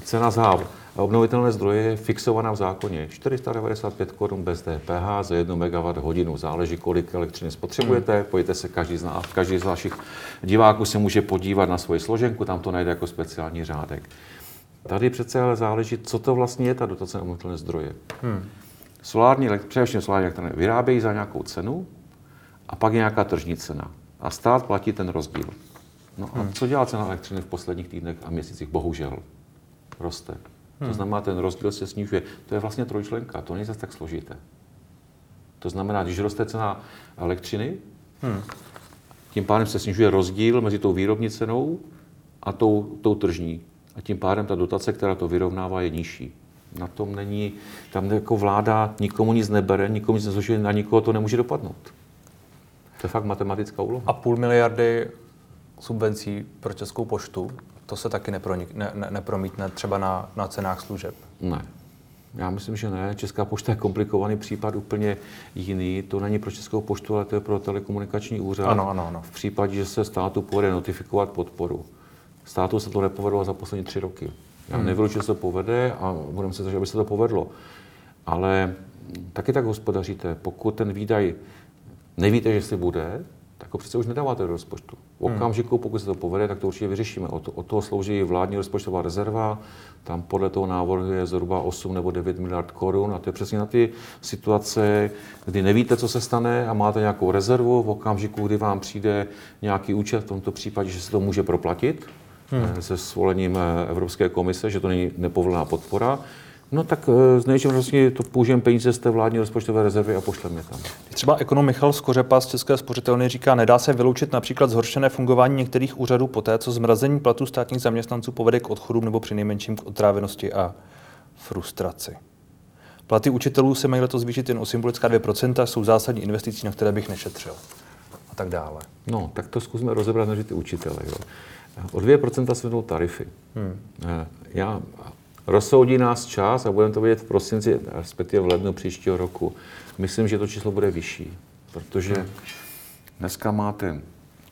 B: cena za obnovitelné zdroje je fixovaná v zákoně. 495 korun bez DPH za 1 MW hodinu. Záleží, kolik elektřiny spotřebujete. Pojďte se, každý z, nás, každý z vašich diváků se může podívat na svoji složenku, tam to najde jako speciální řádek. Tady přece ale záleží, co to vlastně je ta dotace na obnovitelné zdroje.
A: Hmm.
B: Solární, především solární elektrárny vyrábějí za nějakou cenu a pak je nějaká tržní cena. A stát platí ten rozdíl. No a co dělá cena elektřiny v posledních týdnech a měsících? Bohužel roste. To znamená, ten rozdíl se snižuje. To je vlastně trojčlenka, to není zase tak složité. To znamená, když roste cena elektřiny, tím pádem se snižuje rozdíl mezi tou výrobní cenou a tou, tou tržní. A tím pádem ta dotace, která to vyrovnává, je nižší. Na tom není, tam jako vláda nikomu nic nebere, nikomu nic nezložuje, na nikoho to nemůže dopadnout. To je fakt matematická úloha.
A: A půl miliardy subvencí pro Českou poštu, to se taky nepronik, ne, ne, nepromítne třeba na, na cenách služeb.
B: Ne. Já myslím, že ne. Česká pošta je komplikovaný případ úplně jiný. To není pro Českou poštu, ale to je pro telekomunikační úřad.
A: Ano, ano, ano.
B: V případě, že se státu povede notifikovat podporu. Státu se to nepovedlo za poslední tři roky. Já hmm. nevylučuji, že se to povede a budeme se snažit, aby se to povedlo. Ale taky tak hospodaříte. Pokud ten výdaj nevíte, že se bude, tak ho přece už nedáváte do rozpočtu. V okamžiku, pokud se to povede, tak to určitě vyřešíme. O, to, o toho slouží vládní rozpočtová rezerva, tam podle toho návrhu je zhruba 8 nebo 9 miliard korun a to je přesně na ty situace, kdy nevíte, co se stane a máte nějakou rezervu v okamžiku, kdy vám přijde nějaký účet, v tomto případě, že se to může proplatit hmm. se svolením eh, Evropské komise, že to není nepovolená podpora, No tak eh, z největšího vlastně to použijeme peníze z té vládní rozpočtové rezervy a pošleme je tam.
A: Třeba ekonom Michal Skořepa z České spořitelny říká, nedá se vyloučit například zhoršené fungování některých úřadů poté, co zmrazení platů státních zaměstnanců povede k odchodům nebo přinejmenším k otrávenosti a frustraci. Platy učitelů se mají letos zvýšit jen o symbolická 2%, jsou zásadní investicí, na které bych nešetřil. A tak dále.
B: No, tak to zkusme rozebrat než ty učitele. Jo. O 2% svednou tarify. Hmm. Já, rozsoudí nás čas a budeme to vidět v prosinci, respektive v lednu příštího roku. Myslím, že to číslo bude vyšší, protože dneska máte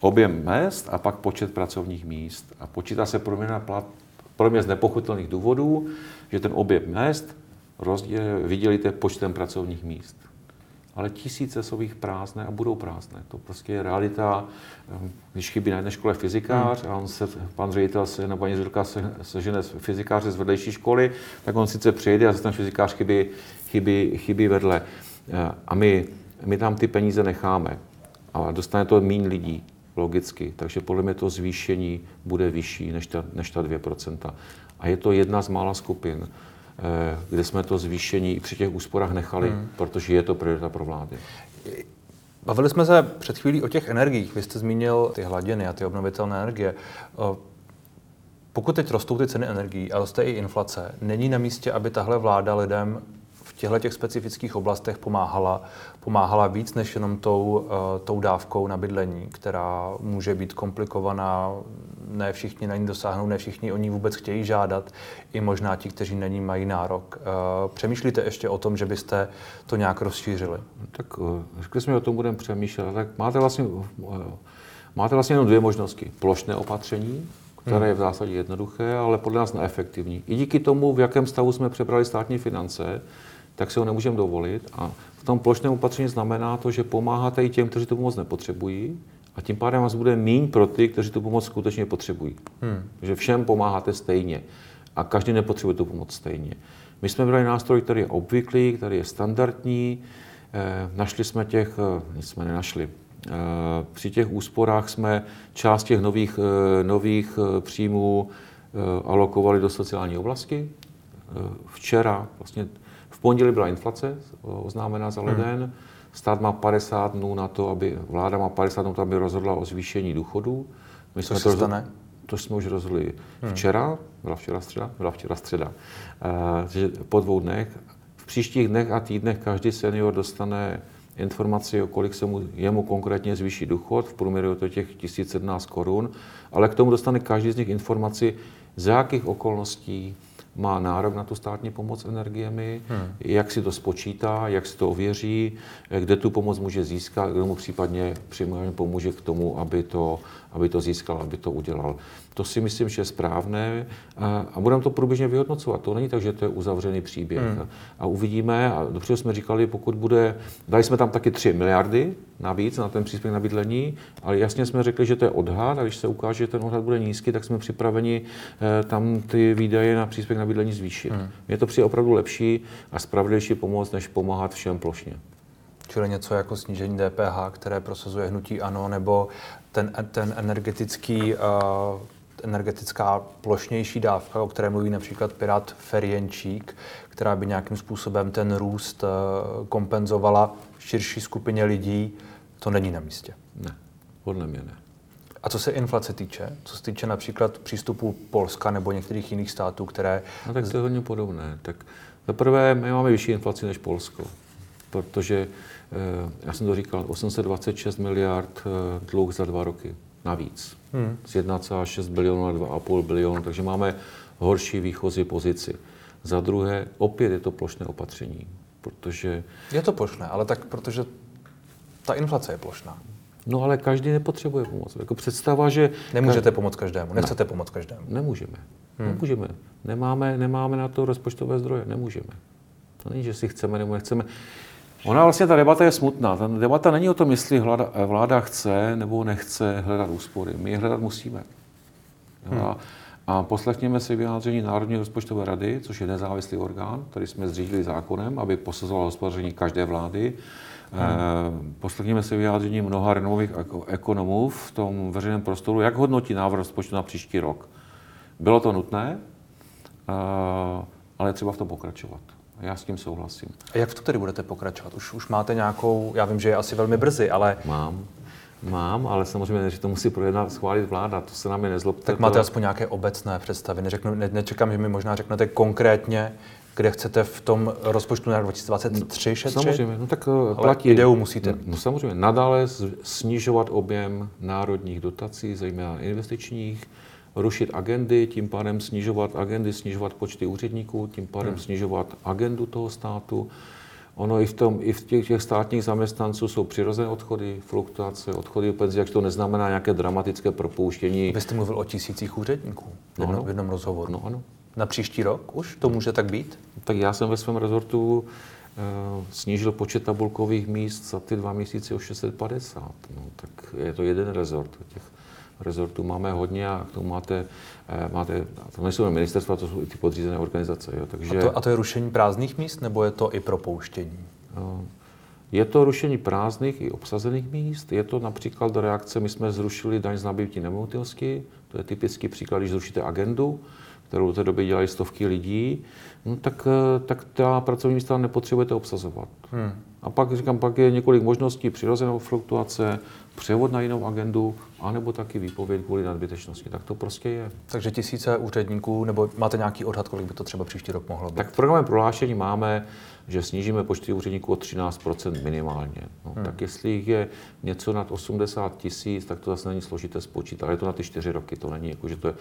B: objem mest a pak počet pracovních míst. A počítá se proměna plat, pro mě z nepochopitelných důvodů, že ten objem mest rozdíl, vydělíte počtem pracovních míst. Ale tisíce jsou jich prázdné a budou prázdné. To prostě je realita. Když chybí na jedné škole fyzikář a on se, pan ředitel se, nebo paní ředitelka se, sežene fyzikáře z vedlejší školy, tak on sice přijde a zase ten fyzikář chybí, chybí, chybí vedle. A my, my tam ty peníze necháme. A dostane to méně lidí, logicky. Takže podle mě to zvýšení bude vyšší než ta, než ta 2%. A je to jedna z mála skupin, eh, kde jsme to zvýšení i při těch úsporách nechali, hmm. protože je to priorita pro vlády.
A: Bavili jsme se před chvílí o těch energiích. Vy jste zmínil ty hladiny a ty obnovitelné energie. O, Pokud teď rostou ty ceny energií a roste i inflace, není na místě, aby tahle vláda lidem těchto těch specifických oblastech pomáhala, pomáhala víc než jenom tou, eh, tou dávkou na bydlení, která může být komplikovaná, ne všichni na ní dosáhnou, ne všichni o ní vůbec chtějí žádat, i možná ti, kteří na ní mají nárok. Eh, Přemýšlíte ještě o tom, že byste to nějak rozšířili?
B: Tak eh, řekli jsme, o tom budeme přemýšlet. Tak máte vlastně, máte vlastně jenom dvě možnosti. Plošné opatření, které je v zásadě jednoduché, ale podle nás neefektivní. I díky tomu, v jakém stavu jsme přebrali státní finance, tak si ho nemůžeme dovolit. A v tom plošném opatření znamená to, že pomáháte i těm, kteří tu pomoc nepotřebují, a tím pádem vás bude míň pro ty, kteří tu pomoc skutečně potřebují. Hmm. Takže všem pomáháte stejně a každý nepotřebuje tu pomoc stejně. My jsme brali nástroj, který je obvyklý, který je standardní. Eh, našli jsme těch, eh, nic jsme nenašli. Eh, při těch úsporách jsme část těch nových, eh, nových příjmů alokovali do sociální oblasti. Včera, vlastně pondělí byla inflace eh, oznámená za leden. Stát má 50 dnů na to, aby, vláda má 50 dnů to, aby rozhodla o zvýšení důchodů. My
A: Co se
B: rozhod-
A: stane?
B: to jsme už rozhodli včera, byla včera středa, byla včera středa, uh, že po dvou dnech, v příštích dnech a týdnech každý senior dostane informaci, o kolik se mu, jemu konkrétně zvýší důchod, v průměru je to těch 1017 korun, ale k tomu dostane každý z nich informaci, za jakých okolností má nárok na tu státní pomoc energiemi, hmm. jak si to spočítá, jak si to ověří, kde tu pomoc může získat, kdo mu případně pomůže k tomu, aby to, aby to získal, aby to udělal. To si myslím, že je správné a, a budeme to průběžně vyhodnocovat. To není tak, že to je uzavřený příběh. Hmm. A uvidíme, a dobře jsme říkali, pokud bude, dali jsme tam taky 3 miliardy navíc na ten příspěvek na bydlení, ale jasně jsme řekli, že to je odhad a když se ukáže, že ten odhad bude nízký, tak jsme připraveni eh, tam ty výdaje na příspěvek na bydlení zvýšit. Hmm. Mně to přijde opravdu lepší a spravedlivější pomoc, než pomáhat všem plošně.
A: Čili něco jako snížení DPH, které prosazuje hnutí ANO, nebo ten, ten energetický, uh, energetická plošnější dávka, o které mluví například Pirát Ferjenčík, která by nějakým způsobem ten růst uh, kompenzovala širší skupině lidí, to není na místě.
B: Ne, podle mě ne.
A: A co se inflace týče, co se týče například přístupu Polska nebo některých jiných států, které...
B: No tak to je hodně podobné. Tak za prvé, my máme vyšší inflaci než Polsko, protože Eh, já jsem to říkal, 826 miliard eh, dluh za dva roky navíc. Hmm. Z 1,6 bilionu na 2,5 bilionu, takže máme horší výchozí pozici. Za druhé, opět je to plošné opatření, protože...
A: Je to plošné, ale tak protože ta inflace je plošná.
B: No ale každý nepotřebuje pomoc. Jako představa, že...
A: Nemůžete pomoct každému, nechcete ne. pomoct každému.
B: Nemůžeme. Hmm. Nemůžeme. Nemáme, nemáme na to rozpočtové zdroje, nemůžeme. To není, že si chceme nebo nechceme. Ona vlastně, ta debata je smutná. Ta debata není o tom, jestli vláda, vláda chce nebo nechce hledat úspory. My je hledat musíme. Hmm. A, a poslechněme si vyjádření Národní rozpočtové rady, což je nezávislý orgán, který jsme zřídili zákonem, aby posazoval hospodaření každé vlády. Hmm. E, poslechněme si vyjádření mnoha renomových ekonomů v tom veřejném prostoru, jak hodnotí návrh rozpočtu na příští rok. Bylo to nutné, e, ale třeba v tom pokračovat. Já s tím souhlasím.
A: A jak v to tedy budete pokračovat? Už, už máte nějakou, já vím, že je asi velmi brzy, ale...
B: Mám. Mám, ale samozřejmě, že to musí projednat, schválit vláda, to se nám je nezlobte.
A: Tak máte to... aspoň nějaké obecné představy. Neřeknu, ne, nečekám, že mi možná řeknete konkrétně, kde chcete v tom rozpočtu na 2023 no, šetřit?
B: Samozřejmě, no tak eh,
A: ale platí. ideu musíte. No,
B: no samozřejmě, nadále snižovat objem národních dotací, zejména investičních, rušit agendy, tím pádem snižovat agendy, snižovat počty úředníků, tím pádem hmm. snižovat agendu toho státu. Ono i v, tom, i v těch, těch státních zaměstnanců jsou přirozené odchody, fluktuace, odchody penzí, jak to neznamená nějaké dramatické propouštění.
A: Vy jste mluvil o tisících úředníků v, jednom, no, v jednom rozhovoru.
B: No, ano.
A: Na příští rok už to může tak být?
B: Tak já jsem ve svém rezortu uh, snížil počet tabulkových míst za ty dva měsíce o 650. No, tak je to jeden rezort. Těch rezortu máme hodně a k tomu máte, eh, máte to nejsou ministerstva, to jsou i ty podřízené organizace. Jo,
A: takže, a, to, a to je rušení prázdných míst, nebo je to i propouštění?
B: Eh, je to rušení prázdných i obsazených míst. Je to například do reakce, my jsme zrušili daň z nabití nemovitosti, to je typický příklad, když zrušíte agendu, kterou v té době dělají stovky lidí, no tak, eh, tak ta pracovní místa nepotřebujete obsazovat. Hmm. A pak říkám, pak je několik možností, přirozenou fluktuace, převod na jinou agendu, anebo taky výpověď kvůli nadbytečnosti. Tak to prostě je.
A: Takže tisíce úředníků, nebo máte nějaký odhad, kolik by to třeba příští rok mohlo být?
B: Tak v programovém prohlášení máme, že snížíme počty úředníků o 13% minimálně. No, hmm. Tak jestli jich je něco nad 80 tisíc, tak to zase není složité spočítat. Ale je to na ty čtyři roky, to není jako, že to je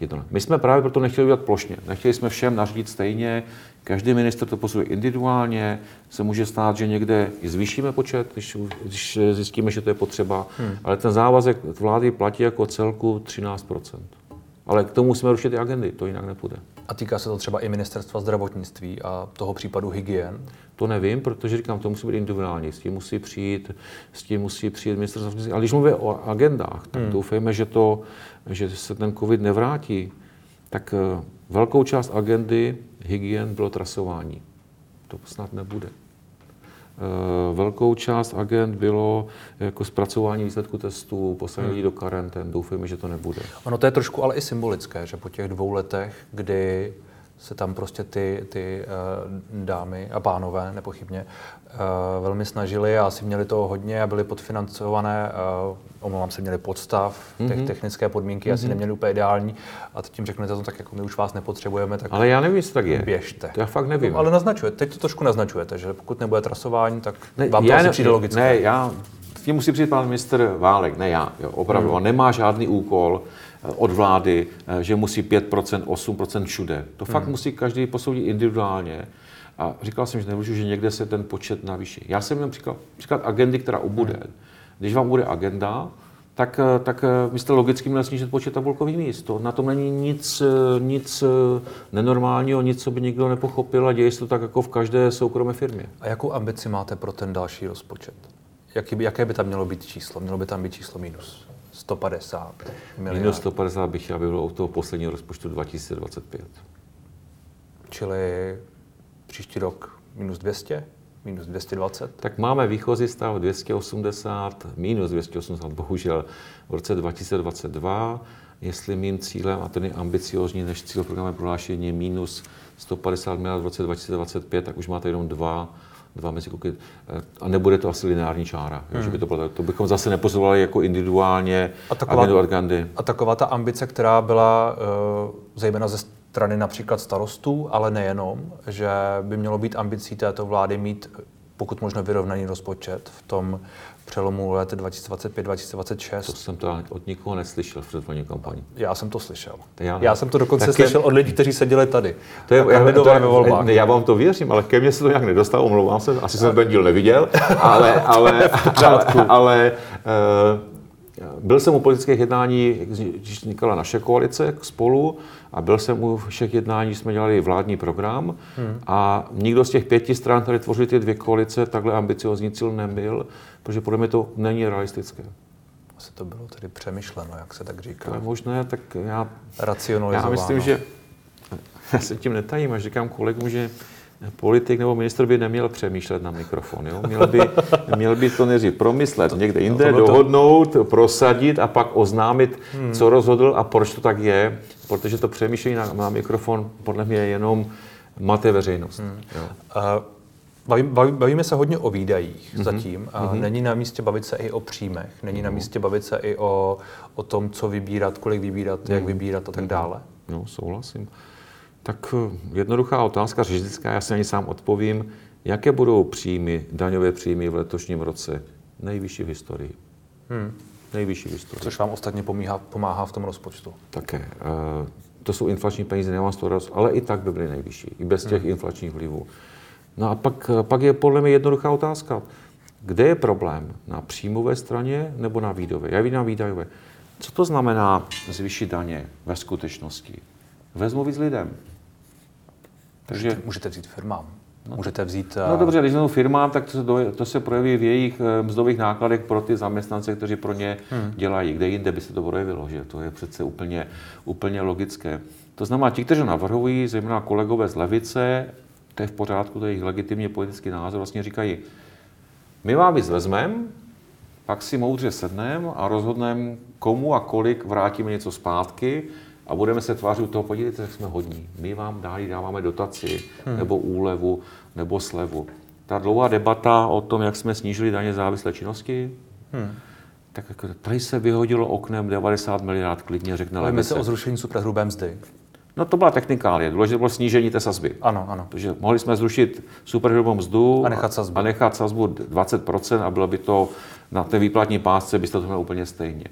B: jedno. My jsme právě proto nechtěli udělat plošně. Nechtěli jsme všem nařídit stejně, Každý minister to posuzuje individuálně, se může stát, že někde zvýšíme počet, když, když zjistíme, že to je potřeba, hmm. ale ten závazek vlády platí jako celku 13 Ale k tomu musíme rušit i agendy, to jinak nepůjde.
A: A týká se to třeba i ministerstva zdravotnictví a toho případu hygien?
B: To nevím, protože říkám, to musí být individuální. S tím musí přijít, s tím musí přijít ministerstvo zdravotnictví. Ale když mluvíme o agendách, tak hmm. doufejme, že, to, že se ten covid nevrátí. Tak eh, velkou část agendy hygien bylo trasování. To snad nebude. Eh, velkou část agent bylo jako zpracování výsledku testů, poslání hmm. do karantén. Doufejme, že to nebude.
A: Ono to je trošku ale i symbolické, že po těch dvou letech, kdy se tam prostě ty, ty uh, dámy a pánové nepochybně uh, velmi snažili a asi měli toho hodně a byly podfinancované, uh, omlouvám se, měli podstav, mm-hmm. technické podmínky mm-hmm. asi mhm. neměli úplně ideální a teď tím řeknete, to tak jako my už vás nepotřebujeme, tak
B: Ale já nevím, jestli tak je.
A: Běžte.
B: To já fakt nevím.
A: No, ale naznačujete, teď to trošku naznačujete, že pokud nebude trasování, tak ne, vám to asi
B: ne,
A: přijde logické.
B: Ne, já, tím musí přijít pan minister Válek, ne já, jo, opravdu, mm. on nemá žádný úkol, od vlády, eh, že musí 5%, 8% všude. To fakt hmm. musí každý posoudit individuálně. A říkal jsem, že nemůžu, že někde se ten počet navýší. Já jsem jenom říkal, příklad agendy, která ubude. Hmm. Když vám bude agenda, tak, eh, tak vy eh, jste logicky měli snížit počet tabulkových míst. To, na tom není nic, nic nenormálního, nic, co by nikdo nepochopil a děje se to tak jako v každé soukromé firmě.
A: A jakou ambici máte pro ten další rozpočet? Jaký by, jaké by tam mělo být číslo? Mělo by tam být číslo minus? 150 miliard.
B: Minus 150 bych chtěl, aby bylo od toho posledního rozpočtu 2025.
A: Čili příští rok minus 200? Minus 220?
B: Tak máme výchozí stav 280, minus 280, bohužel v roce 2022. Jestli mým cílem, a ten je ambiciozní než cíl programové prohlášení, minus 150 miliard v roce 2025, tak už máte jenom dva dva mezikuky. Eh, a nebude to asi lineární čára. Hmm. Že by to, bylo, to bychom zase nepozovali jako individuálně a taková, agendu
A: A taková ta ambice, která byla uh, zejména ze strany například starostů, ale nejenom, že by mělo být ambicí této vlády mít pokud možno vyrovnaný rozpočet v tom přelomu let 2025-2026. To
B: jsem to od nikoho neslyšel v předvolní kampani.
A: Já jsem to slyšel. Já, já jsem to dokonce tak slyšel od lidí, kteří seděli tady.
B: To je, já, to, ve volbách. Ne, já vám to věřím, ale ke mně se to nějak nedostalo, omlouvám se, asi jsem ten díl neviděl, ale, ale, ale, ale uh, byl jsem u politických jednání, když vznikala naše koalice spolu, a byl jsem u všech jednání, jsme dělali vládní program hmm. a nikdo z těch pěti stran, které tvořily ty dvě koalice, takhle ambiciozní cíl nebyl, protože podle mě to není realistické.
A: Asi to bylo tedy přemýšleno, jak se tak říká.
B: To je možné, tak já...
A: Racionalizováno.
B: Já myslím, že já se tím netajím, až říkám kolegům, že politik nebo ministr by neměl přemýšlet na mikrofon. Jo? Měl, by, měl by to nejdřív promyslet někde jinde, dohodnout, prosadit a pak oznámit, hmm. co rozhodl a proč to tak je, protože to přemýšlení na, na mikrofon podle mě jenom mate veřejnost. Hmm. Jo.
A: Uh, bavíme se hodně o výdajích mm-hmm. zatím. A mm-hmm. Není na místě bavit se i o příjmech. Není mm-hmm. na místě bavit se i o, o tom, co vybírat, kolik vybírat, mm-hmm. jak vybírat a tak dále.
B: No, souhlasím. Tak eh, jednoduchá otázka řečnická, já si ani sám odpovím. Jaké budou příjmy, daňové příjmy v letošním roce? Nejvyšší v historii. Hmm. Nejvyšší v historii.
A: Což vám ostatně pomáhá, pomáhá v tom rozpočtu.
B: Také. Uh, to jsou inflační peníze, nemám z toho ale i tak by byly nejvyšší, i bez těch hmm. inflačních vlivů. No a pak, eh, pak je podle mě jednoduchá otázka. Kde je problém? Na příjmové straně nebo na výdajové? Já vidím na výdajové. Co to znamená zvýšit daně ve skutečnosti? Vezmu víc lidem.
A: Takže můžete, můžete vzít firmám. No, můžete vzít...
B: No dobře, když vezmu firmám, tak to se, do, to se projeví v jejich eh, mzdových nákladech pro ty zaměstnance, kteří pro ně hmm. dělají. Kde jinde by se to projevilo, že to je přece úplně, úplně logické. To znamená, ti, kteří navrhují, zejména kolegové z levice, to je v pořádku, to je jejich legitimně politický názor, vlastně říkají, my vám víc vezmeme, pak si moudře sedneme a rozhodneme, komu a kolik vrátíme něco zpátky a budeme se tvářit u toho, podívejte, jak jsme hodní. My vám dali, dáváme dotaci, hmm. nebo úlevu, nebo slevu. Ta dlouhá debata o tom, jak jsme snížili daně závislé činnosti, hmm. tak jako tady se vyhodilo oknem 90 miliard, klidně řekne
A: Ale se o zrušení superhrubé mzdy.
B: No to byla technikálie. Důležité bylo snížení té sazby.
A: Ano, ano.
B: Takže mohli jsme zrušit superhrubou mzdu
A: a nechat sazbu,
B: a nechat sazbu 20% a bylo by to na té výplatní pásce, byste to měli úplně stejně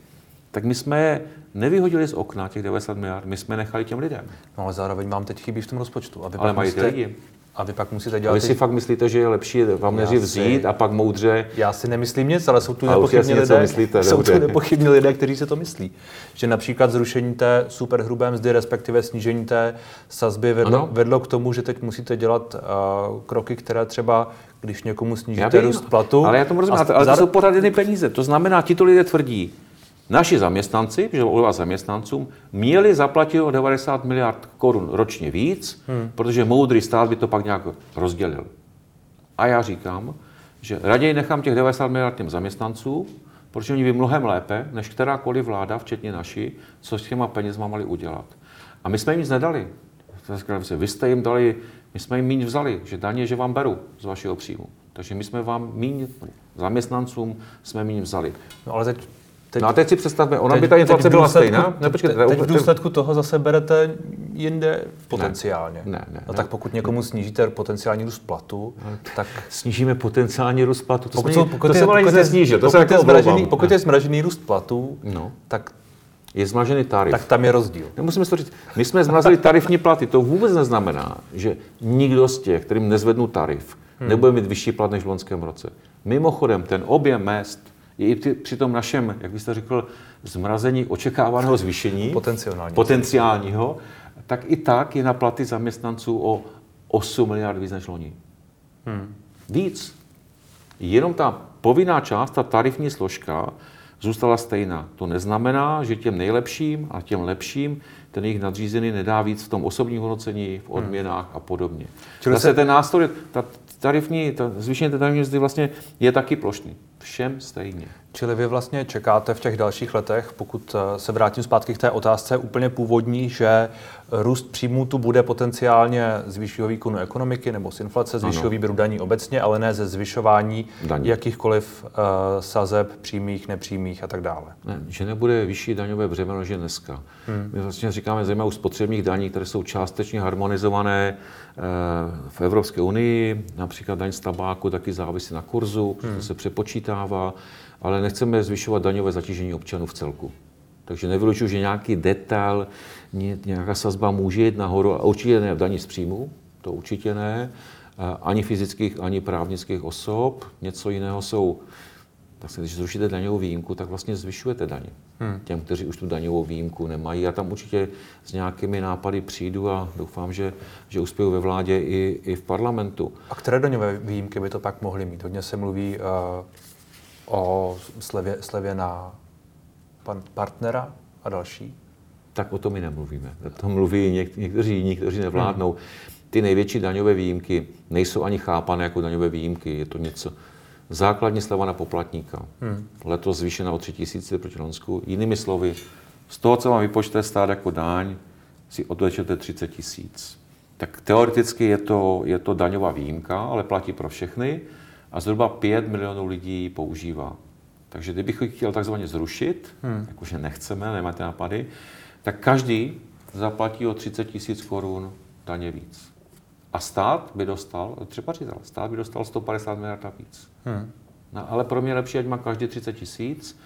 B: tak my jsme je nevyhodili z okna, těch 90 miliard, my jsme nechali těm lidem.
A: No ale zároveň vám teď chybí v tom rozpočtu.
B: A vy ale mají musíte, lidi.
A: A vy pak musíte dělat...
B: Ale vy si fakt myslíte, že je lepší vám neři vzít a pak moudře...
A: Já si nemyslím nic, ale jsou tu nepochybně lidé, myslíte, jsou tu nepochybně lidé, kteří se to myslí. Že například zrušení té superhrubé mzdy, respektive snížení té sazby vedlo, vedlo k tomu, že teď musíte dělat uh, kroky, které třeba když někomu snížíte růst platu...
B: Ale já tomu rozumím, ale to jsou pořád peníze. To znamená, tito lidé tvrdí, Naši zaměstnanci, protože vás zaměstnancům, měli zaplatit o 90 miliard korun ročně víc, hmm. protože moudrý stát by to pak nějak rozdělil. A já říkám, že raději nechám těch 90 miliard těm zaměstnancům, protože oni ví mnohem lépe, než kterákoliv vláda, včetně naší, co s těma penězma mali udělat. A my jsme jim nic nedali. vy jste jim dali, my jsme jim míň vzali, že daně, že vám beru z vašeho příjmu. Takže my jsme vám míň, zaměstnancům jsme míň vzali.
A: No ale teď
B: Teď, no a teď si představme, ona
A: teď,
B: by ta inflace byla stejná.
A: Ne, počkejte, teď, teď v důsledku toho zase berete jinde potenciálně.
B: Ne, ne,
A: no
B: ne,
A: tak pokud někomu snížíte potenciální růst platu, tak...
B: Snížíme potenciální růst platu, to,
A: pokud,
B: jsme,
A: pokud
B: to
A: je,
B: jsem ale nic nesnížil.
A: Pokud, pokud, je zmražený, pokud je zmražený růst platu, no. tak
B: je zmražený tarif.
A: Tak tam je rozdíl.
B: Musíme to říct. My jsme zmrazili tarifní platy. To vůbec neznamená, že nikdo z těch, kterým nezvednu tarif, hmm. nebude mít vyšší plat než v loňském roce. Mimochodem, ten objem mest je i při tom našem, jak byste řekl, zmrazení očekávaného zvýšení,
A: potenciálního,
B: potenciálního tak i tak je na platy zaměstnanců o 8 miliard víc než loni. Hmm. Víc. Jenom ta povinná část, ta tarifní složka, zůstala stejná. To neznamená, že těm nejlepším a těm lepším ten jejich nadřízený nedá víc v tom osobním hodnocení, v odměnách a podobně. Čili Zase se... ten nástroj, ta tarifní, ta zvýšení té tarifní mzdy vlastně je taky plošný. Všem stejně.
A: Čili vy vlastně čekáte v těch dalších letech, pokud eh, se vrátím zpátky k té otázce úplně původní, že růst příjmů tu bude potenciálně z vyššího výkonu ekonomiky nebo z inflace, z vyššího výběru daní obecně, ale ne ze zvyšování daní. jakýchkoliv uh, sazeb přímých, nepřímých a tak dále.
B: Ne, že nebude vyšší daňové břemeno, než je dneska. Hmm. My vlastně říkáme zejména u spotřebních daní, které jsou částečně harmonizované uh, v Evropské unii, například daň z tabáku taky závisí na kurzu, hmm. to se přepočítává ale nechceme zvyšovat daňové zatížení občanů v celku. Takže nevylučuju, že nějaký detail, nějaká sazba může jít nahoru, a určitě ne v daní z příjmu, to určitě ne, ani fyzických, ani právnických osob. Něco jiného jsou, tak když zrušíte daňovou výjimku, tak vlastně zvyšujete daně. Hmm. Těm, kteří už tu daňovou výjimku nemají. Já tam určitě s nějakými nápady přijdu a doufám, že, že uspěju ve vládě i, i v parlamentu.
A: A které daňové výjimky by to pak mohly mít? Hodně se mluví uh o slevě, slevě na pan partnera a další?
B: Tak o tom my nemluvíme. O tom mluví něk, někteří jiní, kteří nevládnou. Ty největší daňové výjimky nejsou ani chápané jako daňové výjimky. Je to něco, základní sleva na poplatníka. Hmm. Letos zvýšena o 3 tisíce proti Lonsku. Jinými slovy, z toho, co vám vypočte stát jako daň, si odvečete 30 tisíc. Tak teoreticky je to, je to daňová výjimka, ale platí pro všechny a zhruba 5 milionů lidí používá. Takže kdybych ji chtěl takzvaně zrušit, hmm. jakože nechceme, nemáte nápady, tak každý zaplatí o 30 tisíc korun daně víc. A stát by dostal, třeba říct, stát by dostal 150 miliard a víc. Hmm. No, ale pro mě lepší, ať má každý 30 tisíc,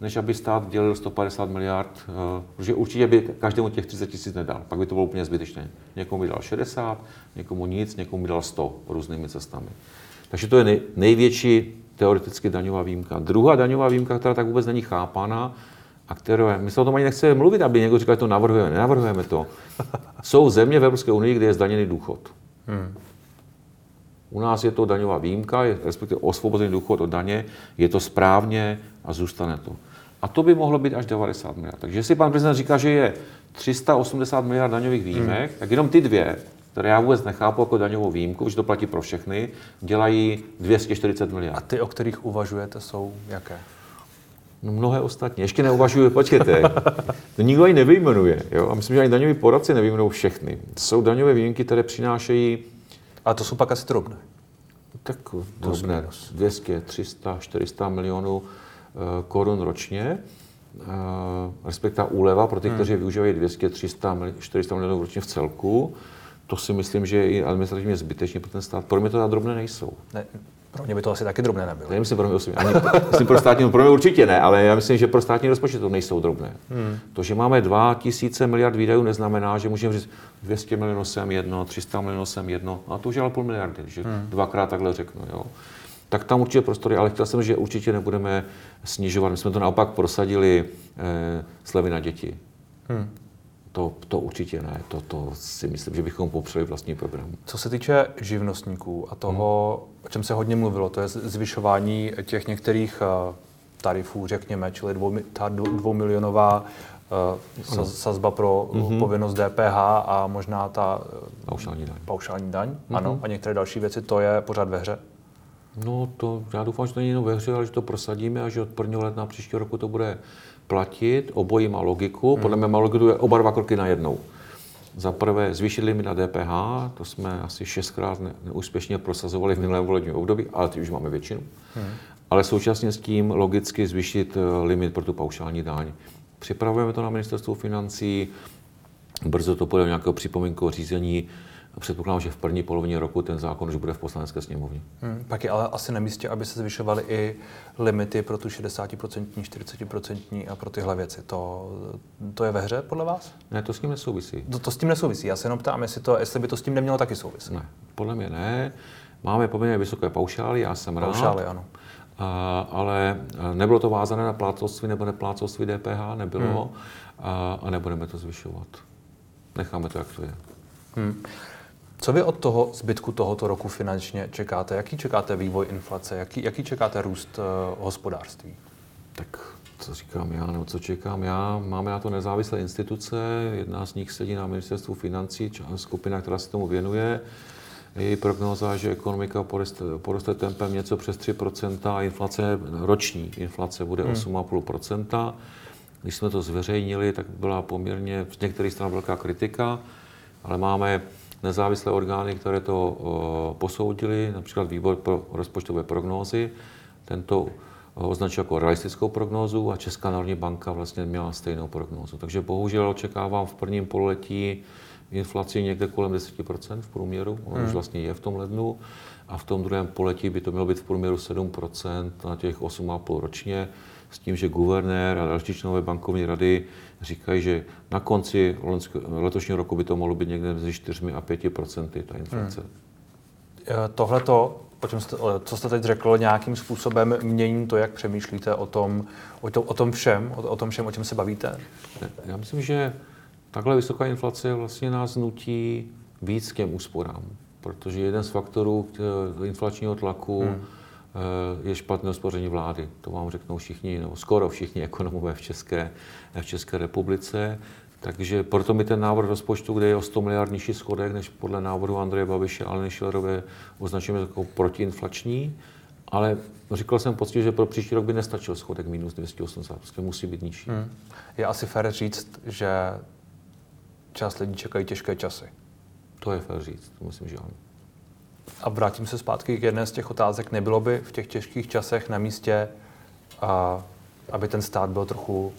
B: než aby stát dělil 150 miliard, uh, protože určitě by každému těch 30 tisíc nedal. Pak by to bylo úplně zbytečné. Někomu by dal 60, někomu nic, někomu by dal 100 různými cestami. Takže to je nej, největší teoreticky daňová výjimka. Druhá daňová výjimka, která tak vůbec není chápána, a které, my se o tom ani nechceme mluvit, aby někdo říkal, že to navrhujeme. Nenavrhujeme to. Jsou země v Evropské unii, kde je zdaněný důchod. Hmm. U nás je to daňová výjimka, respektive osvobozený důchod od daně, je to správně a zůstane to. A to by mohlo být až 90 miliard. Takže jestli pan prezident říká, že je 380 miliard daňových výjimek, hmm. tak jenom ty dvě které já vůbec nechápu jako daňovou výjimku, že to platí pro všechny, dělají 240 miliard.
A: A ty, o kterých uvažujete, jsou jaké?
B: No mnohé ostatní. Ještě neuvažuju, počkejte. To nikdo ani nevyjmenuje. Jo? A myslím, že ani daňoví poradci nevyjmenou všechny. Jsou daňové výjimky, které přinášejí...
A: A to jsou pak asi drobné.
B: Tak drobné. 200, 300, 400 milionů uh, korun ročně. Uh, respektive úleva pro ty, hmm. kteří využívají 200, 300, 400 milionů ročně v celku to si myslím, že je i administrativně zbytečně pro ten stát. Pro mě to drobné nejsou. Ne,
A: pro mě by to asi taky drobné nebylo.
B: Nemyslím pro mě osobně. Ani, myslím pro státní, pro mě určitě ne, ale já myslím, že pro státní rozpočet to nejsou drobné. Hmm. To, že máme 2 tisíce miliard výdajů, neznamená, že můžeme říct 200 milionů sem jedno, 300 milionů sem jedno, a to už je půl miliardy, že hmm. dvakrát takhle řeknu. Jo. Tak tam určitě prostory, ale chtěl jsem, že určitě nebudeme snižovat. My jsme to naopak prosadili eh, slevy na děti. Hmm. To, to určitě ne, to, to si myslím, že bychom popřeli vlastní program.
A: Co se týče živnostníků a toho, hmm. o čem se hodně mluvilo, to je zvyšování těch některých uh, tarifů, řekněme, čili dvou, ta dvoumilionová uh, sazba pro hmm povinnost DPH a možná ta
B: uh, paušální daň.
A: Paušální daň, hmm ano, a některé další věci, to je pořád ve hře?
B: No to, já doufám, že to není jenom ve hře, ale že to prosadíme a že od 1. ledna příštího roku to bude platit, obojí má logiku, hmm. podle mě má logiku je oba dva kroky najednou. za prvé zvýšit limit na DPH, to jsme asi šestkrát neúspěšně prosazovali v minulém volebním období, ale teď už máme většinu. Hmm. Ale současně s tím logicky zvýšit eh, limit pro tu paušální daň. Připravujeme to na ministerstvu financí, brzo to půjde nějakého připomínkového řízení, Předpokládám, že v první polovině roku ten zákon už bude v poslanecké sněmovně.
A: Hmm, pak je ale asi na místě, aby se zvyšovaly i limity pro tu 60%, 40% a pro tyhle věci. To, to je ve hře podle vás?
B: Ne, to s tím nesouvisí.
A: To, to s tím nesouvisí. Já se jenom ptám, jestli, to, jestli by to s tím nemělo taky souviset.
B: Ne, podle mě ne. Máme poměrně vysoké paušály, já jsem
A: paušály, rád. Paušály, ano.
B: A, ale nebylo to vázané na plácovství nebo neplácovství DPH, nebylo. Hmm. A, a nebudeme to zvyšovat. Necháme to, jak to je. Hmm.
A: Co vy od toho zbytku tohoto roku finančně čekáte? Jaký čekáte vývoj inflace? Jaký, jaký čekáte růst uh, hospodářství?
B: Tak co říkám já, nebo co čekám já. Máme na to nezávislé instituce, jedna z nich sedí na ministerstvu financí, skupina, která se tomu věnuje. Její prognóza, že ekonomika poroste, poroste tempem něco přes 3% a inflace, roční inflace bude hmm. 8,5%. Když jsme to zveřejnili, tak byla poměrně z některých stran velká kritika, ale máme nezávislé orgány, které to posoudili, například výbor pro rozpočtové prognózy, tento označil jako realistickou prognózu a Česká národní banka vlastně měla stejnou prognózu. Takže bohužel očekávám v prvním pololetí inflaci někde kolem 10% v průměru, ono hmm. už vlastně je v tom lednu, a v tom druhém poletí by to mělo být v průměru 7% na těch 8,5 ročně s tím, že guvernér a další členové bankovní rady říkají, že na konci letošního roku by to mohlo být někde mezi 4 a 5 procenty ta inflace. Hmm.
A: E, Tohle to, co jste teď řekl, nějakým způsobem mění to, jak přemýšlíte o tom, o, to, o tom všem, o, o tom všem, o čem se bavíte?
B: Já myslím, že takhle vysoká inflace vlastně nás nutí víc k těm úsporám, protože jeden z faktorů inflačního tlaku hmm je špatné hospodaření vlády. To vám řeknou všichni, nebo skoro všichni ekonomové v České, v České republice. Takže proto mi ten návrh rozpočtu, kde je o 100 miliard nižší schodek než podle návrhu Andreje Babiše a Aleny Šilerové, označujeme jako protiinflační. Ale říkal jsem poctivě, že pro příští rok by nestačil schodek minus 280, prostě musí být nižší. Hmm.
A: Je asi fér říct, že část lidí čekají těžké časy.
B: To je fér říct, myslím, že ano.
A: A vrátím se zpátky k jedné z těch otázek. Nebylo by v těch těžkých časech na místě, a, aby ten stát byl trochu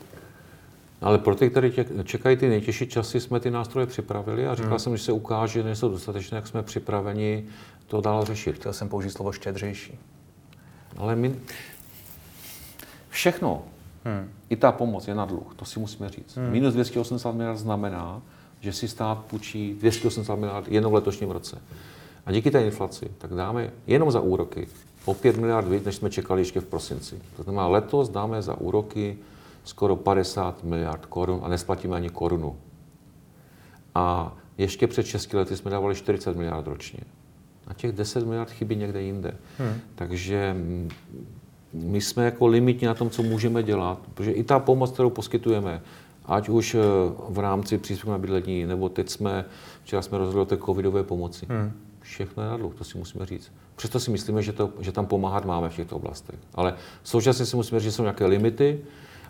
B: ale pro ty, kteří čekají ty nejtěžší časy, jsme ty nástroje připravili a říkal hmm. jsem, že se ukáže, že nejsou dostatečné, jak jsme připraveni to dál řešit.
A: Chtěl jsem použít slovo štědřejší.
B: Ale my... Všechno, hmm. i ta pomoc je na dluh, to si musíme říct. Hmm. Minus 280 miliard znamená, že si stát půjčí 280 miliard jenom v letošním roce. A díky té inflaci, tak dáme jenom za úroky o 5 miliard víc, než jsme čekali ještě v prosinci. To znamená, letos dáme za úroky skoro 50 miliard korun a nesplatíme ani korunu. A ještě před 6 lety jsme dávali 40 miliard ročně. A těch 10 miliard chybí někde jinde. Hmm. Takže my jsme jako limitní na tom, co můžeme dělat, protože i ta pomoc, kterou poskytujeme, ať už eh, v rámci příspěvku na bydlení, nebo teď jsme, včera jsme rozhodli o té covidové pomoci. Hmm všechno je na dluh, to si musíme říct. Přesto si myslíme, že, to, že tam pomáhat máme v těchto oblastech. Ale současně si musíme říct, že jsou nějaké limity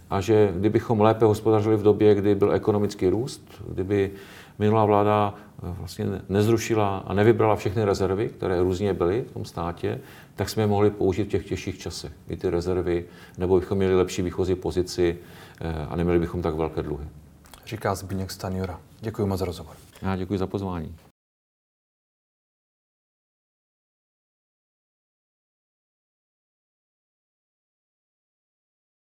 B: a že kdybychom lépe hospodařili v době, kdy byl ekonomický růst, kdyby minulá vláda eh, vlastně nezrušila a nevybrala všechny rezervy, které různě byly v tom státě, tak jsme je mohli použít v těch těžších časech, i ty rezervy, nebo bychom měli lepší výchozí pozici eh, a neměli bychom tak velké dluhy.
A: Říká Zbigněk Stanjura. Děkuji moc za rozhovor.
B: Já děkuji za pozvání.